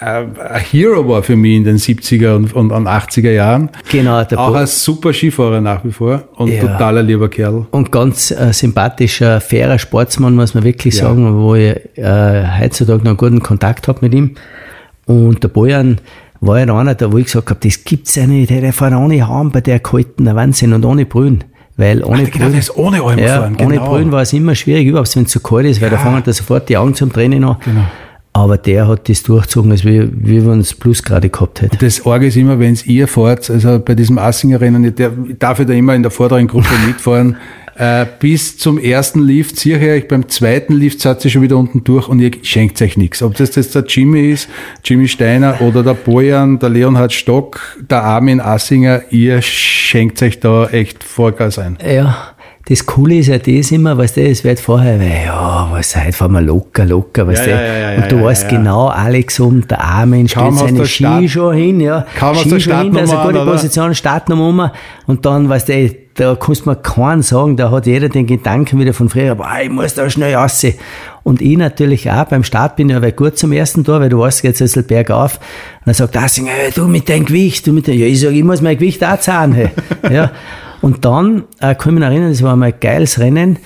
ein ein Hero war für mich in den 70er und, und, und 80er Jahren. Genau, der Auch Bo- ein super Skifahrer nach wie vor und Ja. totaler lieber Kerl. Und ganz äh, sympathischer, fairer Sportsmann, muss man wirklich Ja. sagen, wo ich äh, heutzutage noch einen guten Kontakt habe mit ihm. Und der Bojan war ja einer, da wo ich gesagt habe, das gibt's ja nicht, der fährt ohne Haaren bei der kalten der Wahnsinn und ohne Brühen. Weil ohne genau, der ist ohne Alm ja, gefahren, ohne genau. Brühen war es immer schwierig, überhaupt wenn es zu kalt ist, weil da fangen da sofort die Augen zum Tränen an. Genau. Aber der hat das durchgezogen, als wie, wie wenn es Plusgrade gehabt hätte. Das Orge ist immer, wenn ihr fahrt, also bei diesem Assinger Rennen, der darf ich da immer in der vorderen Gruppe [LAUGHS] mitfahren. Äh, bis zum ersten Lift ziehe ich euch, beim zweiten Lift seid ihr schon wieder unten durch und ihr schenkt euch nichts. Ob das jetzt der Jimmy ist, Jimmy Steiner oder der Bojan, der Leonhard Stock, der Armin Assinger, ihr schenkt euch da echt Vollgas ein. Ja, das Coole ist ja das immer, weißt du, es wird vorher, weil, ja, was, heute fahren wir locker, locker, weißt Ja, du. ja, ja, und du weißt genau, Alex um, der Armin stellt seine Ski Start- schon hin, ja. Kaum aus Ski der schon hin, Startnummer gute? Position, Startnummer und dann, weißt du, da kannst du mir keinen sagen, da hat jeder den Gedanken wieder von früher, boah, ich muss da schnell raus. Und ich natürlich auch, beim Start bin ich aber gut zum ersten Tor, weil du weißt, jetzt ist es bergauf. Und dann sagt Assinger, hey, du mit deinem Gewicht, du mit deinem, ja, ich sage, ich muss mein Gewicht auch zahlen, hey. [LAUGHS] ja. Und dann, äh, kann ich mich erinnern, das war mal ein geiles Rennen,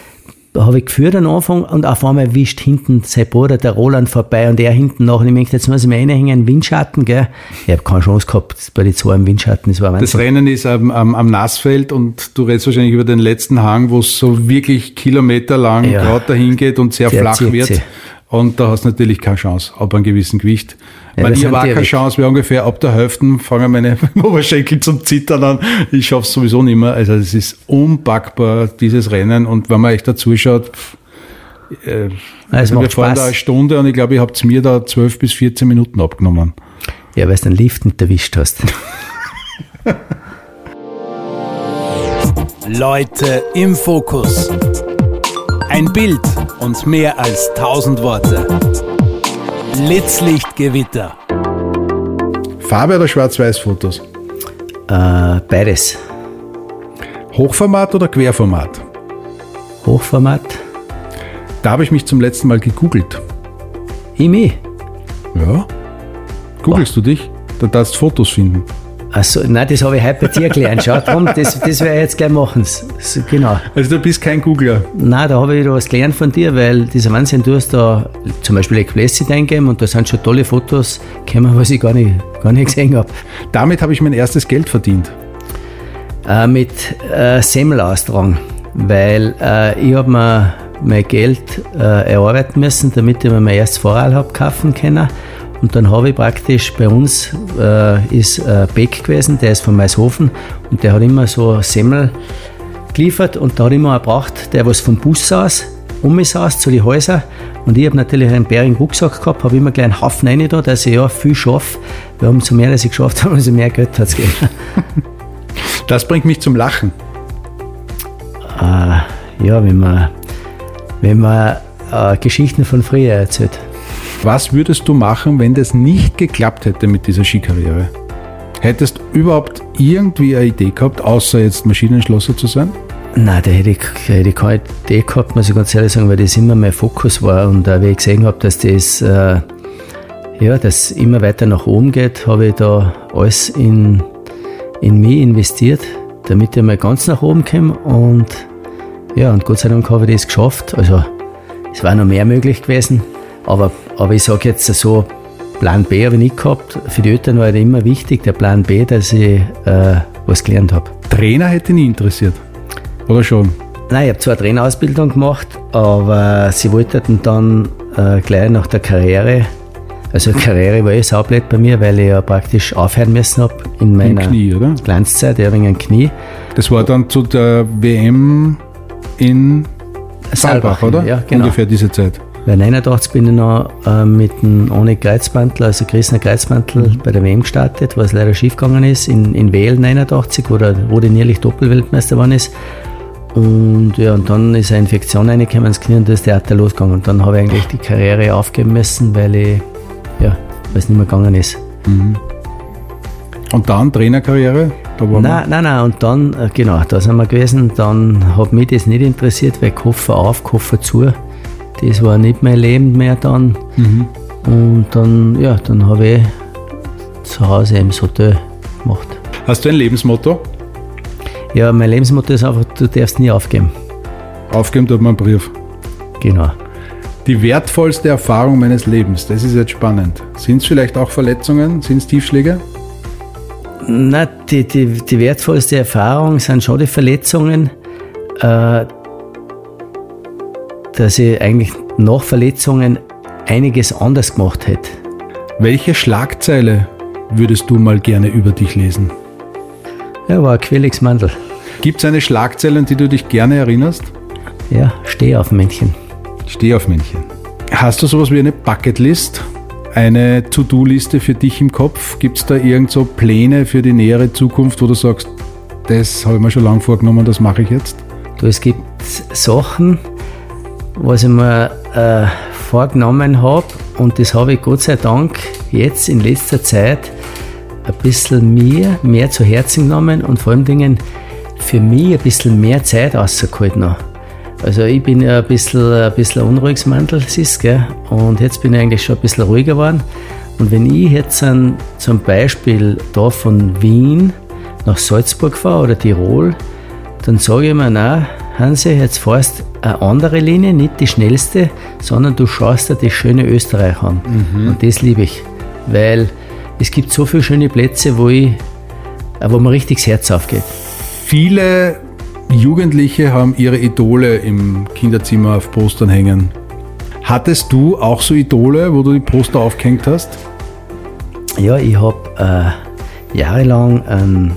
habe ich geführt am Anfang und auf einmal wischt hinten sein Bruder, der Roland, vorbei und er hinten nach. Und ich denke, jetzt muss ich mir reinhängen, Windschatten, gell. Ich habe keine Chance gehabt bei den zwei im Windschatten, das war Das. Rennen ist am, am, am Nassfeld und du redest wahrscheinlich über den letzten Hang, wo es so wirklich kilometerlang Ja. gerade dahin geht und sehr Der flach wird. sich. Und da hast du natürlich keine Chance, ab einem gewissen Gewicht. Ja, Weil ich sind war keine. Chance, wir ungefähr ab der Hälfte fangen meine [LAUGHS] Oberschenkel zum Zittern an. Ich schaff's sowieso nicht mehr. Also es ist unpackbar, dieses Rennen. Und wenn man euch da zuschaut, pff, äh, es wir macht fahren Spaß. da eine Stunde und ich glaube, ich hab's mir da 12 bis 14 Minuten abgenommen. Ja, weil du den Lift nicht erwischt hast. [LAUGHS] Leute im Fokus. Ein Bild und mehr als tausend Worte. Blitzlichtgewitter. Farbe oder Schwarz-Weiß-Fotos? äh, beides. Hochformat oder Querformat? Hochformat. Da habe ich mich zum letzten Mal gegoogelt. Ich mich. Ja. Googlest du dich? Da darfst du Fotos finden. Also, nein, das habe ich heute bei dir gelernt. Schau, drum, das, das werde ich jetzt gleich machen. So, genau. Also du bist kein Googler. Nein, da habe ich wieder was gelernt von dir, weil dieser Wahnsinn, du hast da zum Beispiel Explicit eingegeben und da sind schon tolle Fotos gekommen, was ich gar nicht, gar nicht gesehen habe. Damit habe ich mein erstes Geld verdient. Äh, mit äh, Semmel austragen, weil äh, ich habe mir mein Geld äh, erarbeiten müssen, damit ich mir mein erstes habe kaufen können. Und dann habe ich praktisch bei uns äh, ist äh, Beck gewesen, der ist von Maishofen und der hat immer so Semmel geliefert und da hat immer einen gebracht, der was vom Bus aus um mich saß zu den Häusern und ich habe natürlich einen bärigen Rucksack gehabt, habe immer gleich einen Haufen rein da, dass ich ja viel schaffe. Wir [LAUGHS] haben umso mehr, dass ich geschafft habe, umso mehr Geld hat es gegeben. [LAUGHS] Das bringt mich zum Lachen. Äh, ja, wenn man, wenn man äh, Geschichten von früher erzählt. Was würdest du machen, wenn das nicht geklappt hätte mit dieser Skikarriere? Hättest du überhaupt irgendwie eine Idee gehabt, außer jetzt Maschinenschlosser zu sein? Nein, da hätte ich, hätte ich keine Idee gehabt, muss ich ganz ehrlich sagen, weil das immer mein Fokus war. Und äh, wie ich gesehen habe, dass das, äh, ja, das immer weiter nach oben geht, habe ich da alles in, in mich investiert, damit ich mal ganz nach oben komme. Und ja, und Gott sei Dank habe ich das geschafft. Also, es war noch mehr möglich gewesen. Aber, aber ich sage jetzt so, Plan B habe ich nicht gehabt. Für die Eltern war immer wichtig, der Plan B, dass ich äh, was gelernt habe. Trainer hätte nie interessiert. Oder schon? Nein, ich habe zwar eine Trainerausbildung gemacht, aber sie wollten dann äh, gleich nach der Karriere, also Karriere war eh saublöd bei mir, weil ich ja praktisch aufhören müssen habe in meiner Knie, oder? Glanzzeit, ja, wegen einem Knie. Das war dann zu der WM in Saalbach, oder? Ja, genau. Ungefähr diese Zeit. Weil 89 bin ich noch äh, mit dem ohne Kreuzmantel, also Christner Kreuzmantel bei der WM gestartet, was leider schief gegangen ist, in, in Wählen 89, wo, der, wo Nierlich Doppelweltmeister geworden ist. Und ja, und dann ist eine Infektion reingekommen ins Knie und da ist der Theater losgegangen. Und dann habe ich eigentlich die Karriere aufgeben müssen, weil ich, ja, weil es nicht mehr gegangen ist. Und dann Trainerkarriere? Da war Nein, nein, nein, und dann, äh, genau, da sind wir gewesen. Dann hat mich das nicht interessiert, weil Koffer auf, Koffer zu. Das war nicht mein Leben mehr dann. Und dann, ja, dann habe ich zu Hause im Hotel gemacht. hast du ein Lebensmotto? Ja, mein Lebensmotto ist einfach, du darfst nie aufgeben. Aufgeben tut man einen Brief. Genau. Die wertvollste Erfahrung meines Lebens, das ist jetzt spannend. Sind es vielleicht auch Verletzungen? Sind es Tiefschläge? Na, die, die, die wertvollste Erfahrung sind schon die Verletzungen, äh, dass ich eigentlich nach Verletzungen einiges anders gemacht hätte. Welche Schlagzeile würdest du mal gerne über dich lesen? Ja, war quäliges Mandel. Gibt es eine Schlagzeile, an die du dich gerne erinnerst? Ja, steh auf Männchen. Steh auf Männchen. Hast du sowas wie eine Bucketlist? Eine To-Do-Liste für dich im Kopf? Gibt es da irgend so Pläne für die nähere Zukunft, wo du sagst, das habe ich mir schon lange vorgenommen, das mache ich jetzt? Du, es gibt Sachen, was ich mir äh, vorgenommen habe und das habe ich Gott sei Dank jetzt in letzter Zeit ein bisschen mir mehr zu Herzen genommen und vor allem Dingen für mich ein bisschen mehr Zeit rausgeholt noch. Also ich bin ja ein bisschen, ein bisschen unruhiges Mandel, siehst, gell? und jetzt bin ich eigentlich schon ein bisschen ruhiger geworden. Und wenn ich jetzt an, zum Beispiel da von Wien nach Salzburg fahre oder Tirol, dann sage ich mir, na Hansi, jetzt fährst eine andere Linie, nicht die schnellste, sondern du schaust dir das schöne Österreich an. Und das liebe ich, weil es gibt so viele schöne Plätze, wo, ich, äh, wo mir richtig das Herz aufgeht. Viele Jugendliche haben ihre Idole im Kinderzimmer auf Postern hängen. Hattest du auch so Idole, wo du die Poster aufgehängt hast? Ja, ich habe äh, jahrelang einen,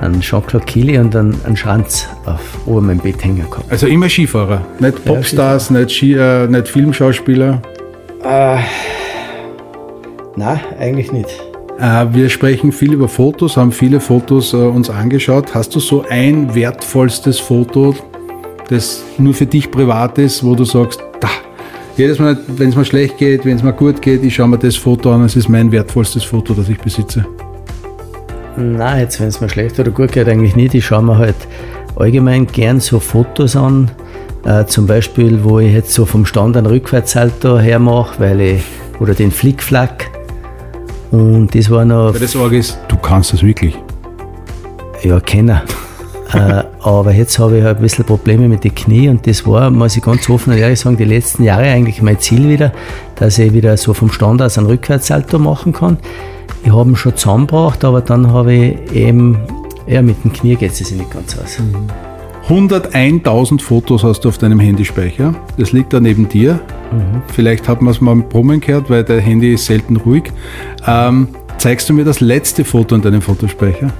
einen Jean-Claude Killy und einen, einen Schranz auf oben meinem Bett hängen gehabt. Also immer Skifahrer, nicht Ja, Popstars, nicht, Ski, äh, nicht Filmschauspieler. Nein, eigentlich nicht. Äh, wir sprechen viel über Fotos, haben viele Fotos äh, uns angeschaut. Hast du so ein wertvollstes Foto, das nur für dich privat ist, wo du sagst, da, jedes Mal, wenn es mir schlecht geht, wenn es mir gut geht, ich schaue mir das Foto an, es ist mein wertvollstes Foto, das ich besitze. Nein, jetzt wenn es mir schlecht oder gut geht, eigentlich nicht. Ich schaue mir halt allgemein gern so Fotos an. Äh, zum Beispiel, wo ich jetzt so vom Stand einen Rückwärtssalto her mache, weil ich, oder den Flickflack. Und das war noch Weil das Sorge ist, du kannst das wirklich. Ja, kennen. [LAUGHS] äh, aber jetzt habe ich halt ein bisschen Probleme mit den Knie und das war, muss ich ganz offen und ehrlich sagen, die letzten Jahre eigentlich mein Ziel wieder, dass ich wieder so vom Stand aus einen Rückwärtssalto machen kann. Ich habe ihn schon zusammengebracht, aber dann habe ich eben, ja, mit dem Knie geht es nicht ganz aus. 101.000 Fotos hast du auf deinem Handyspeicher. Das liegt da neben dir. Mhm. Vielleicht hat man es mal mit Brummen gehört, weil dein Handy ist selten ruhig. Ähm, zeigst du mir das letzte Foto in deinem Fotospeicher?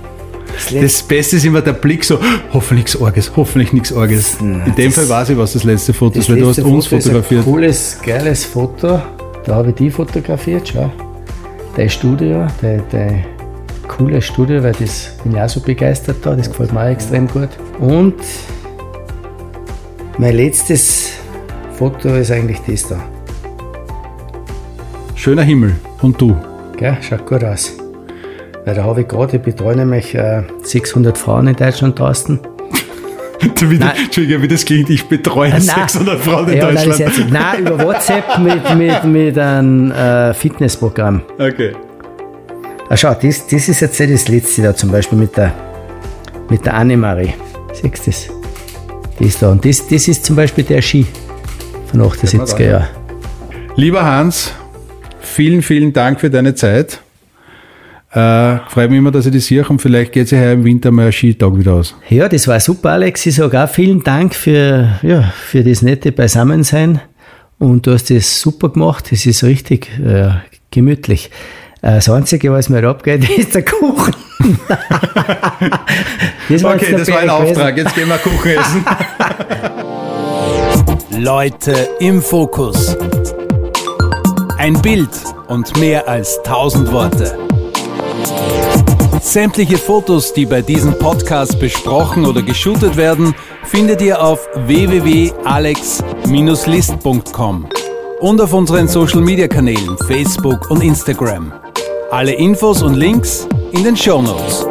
Das, das, Beste ist immer der Blick so, hoffentlich nichts Orges, hoffentlich nichts Orges. Nein, in dem Fall weiß ich, was das letzte Foto ist, weil du hast uns Foto fotografiert. Ist ein cooles, geiles Foto. Da habe ich die fotografiert, schau. Dein Studio, dein, dein cooles Studio, weil das bin ich auch so begeistert da, das gefällt mir auch extrem gut. Und mein letztes Foto ist eigentlich das da. Schöner Himmel. Und du? Gell, schaut gut aus. Weil da habe ich gerade, ich betreue nämlich äh, 600 Frauen in Deutschland draußen. Wie, Entschuldigung, wie das klingt, ich betreue äh, 600 Frauen in ja, Deutschland. Nein, nein, über WhatsApp mit, mit, mit einem äh, Fitnessprogramm. Okay. Ah, schau, das, das ist jetzt das letzte da, zum Beispiel mit der, mit der Annemarie. Siehst du das? Das da. Und das, das ist zum Beispiel der Ski von 78er Jahren. Lieber Hans, vielen, vielen Dank für deine Zeit. Äh, freut mich immer, dass ich das sehe und vielleicht geht es ja im Winter mal ein Skitag wieder aus. Ja, das war super, Alex. Ich sage auch vielen Dank für, ja, für das nette Beisammensein. Und du hast das super gemacht. Es ist richtig äh, gemütlich. Äh, das Einzige, was mir abgeht, [LAUGHS] ist der Kuchen. [LAUGHS] das okay, das war ein Auftrag. Jetzt gehen wir Kuchen essen. [LAUGHS] Leute im Fokus. Ein Bild und mehr als tausend Worte. Sämtliche Fotos, die bei diesem Podcast besprochen oder geshootet werden, findet ihr auf www.alex-list.com und auf unseren Social Media Kanälen Facebook und Instagram. Alle Infos und Links in den Show Notes.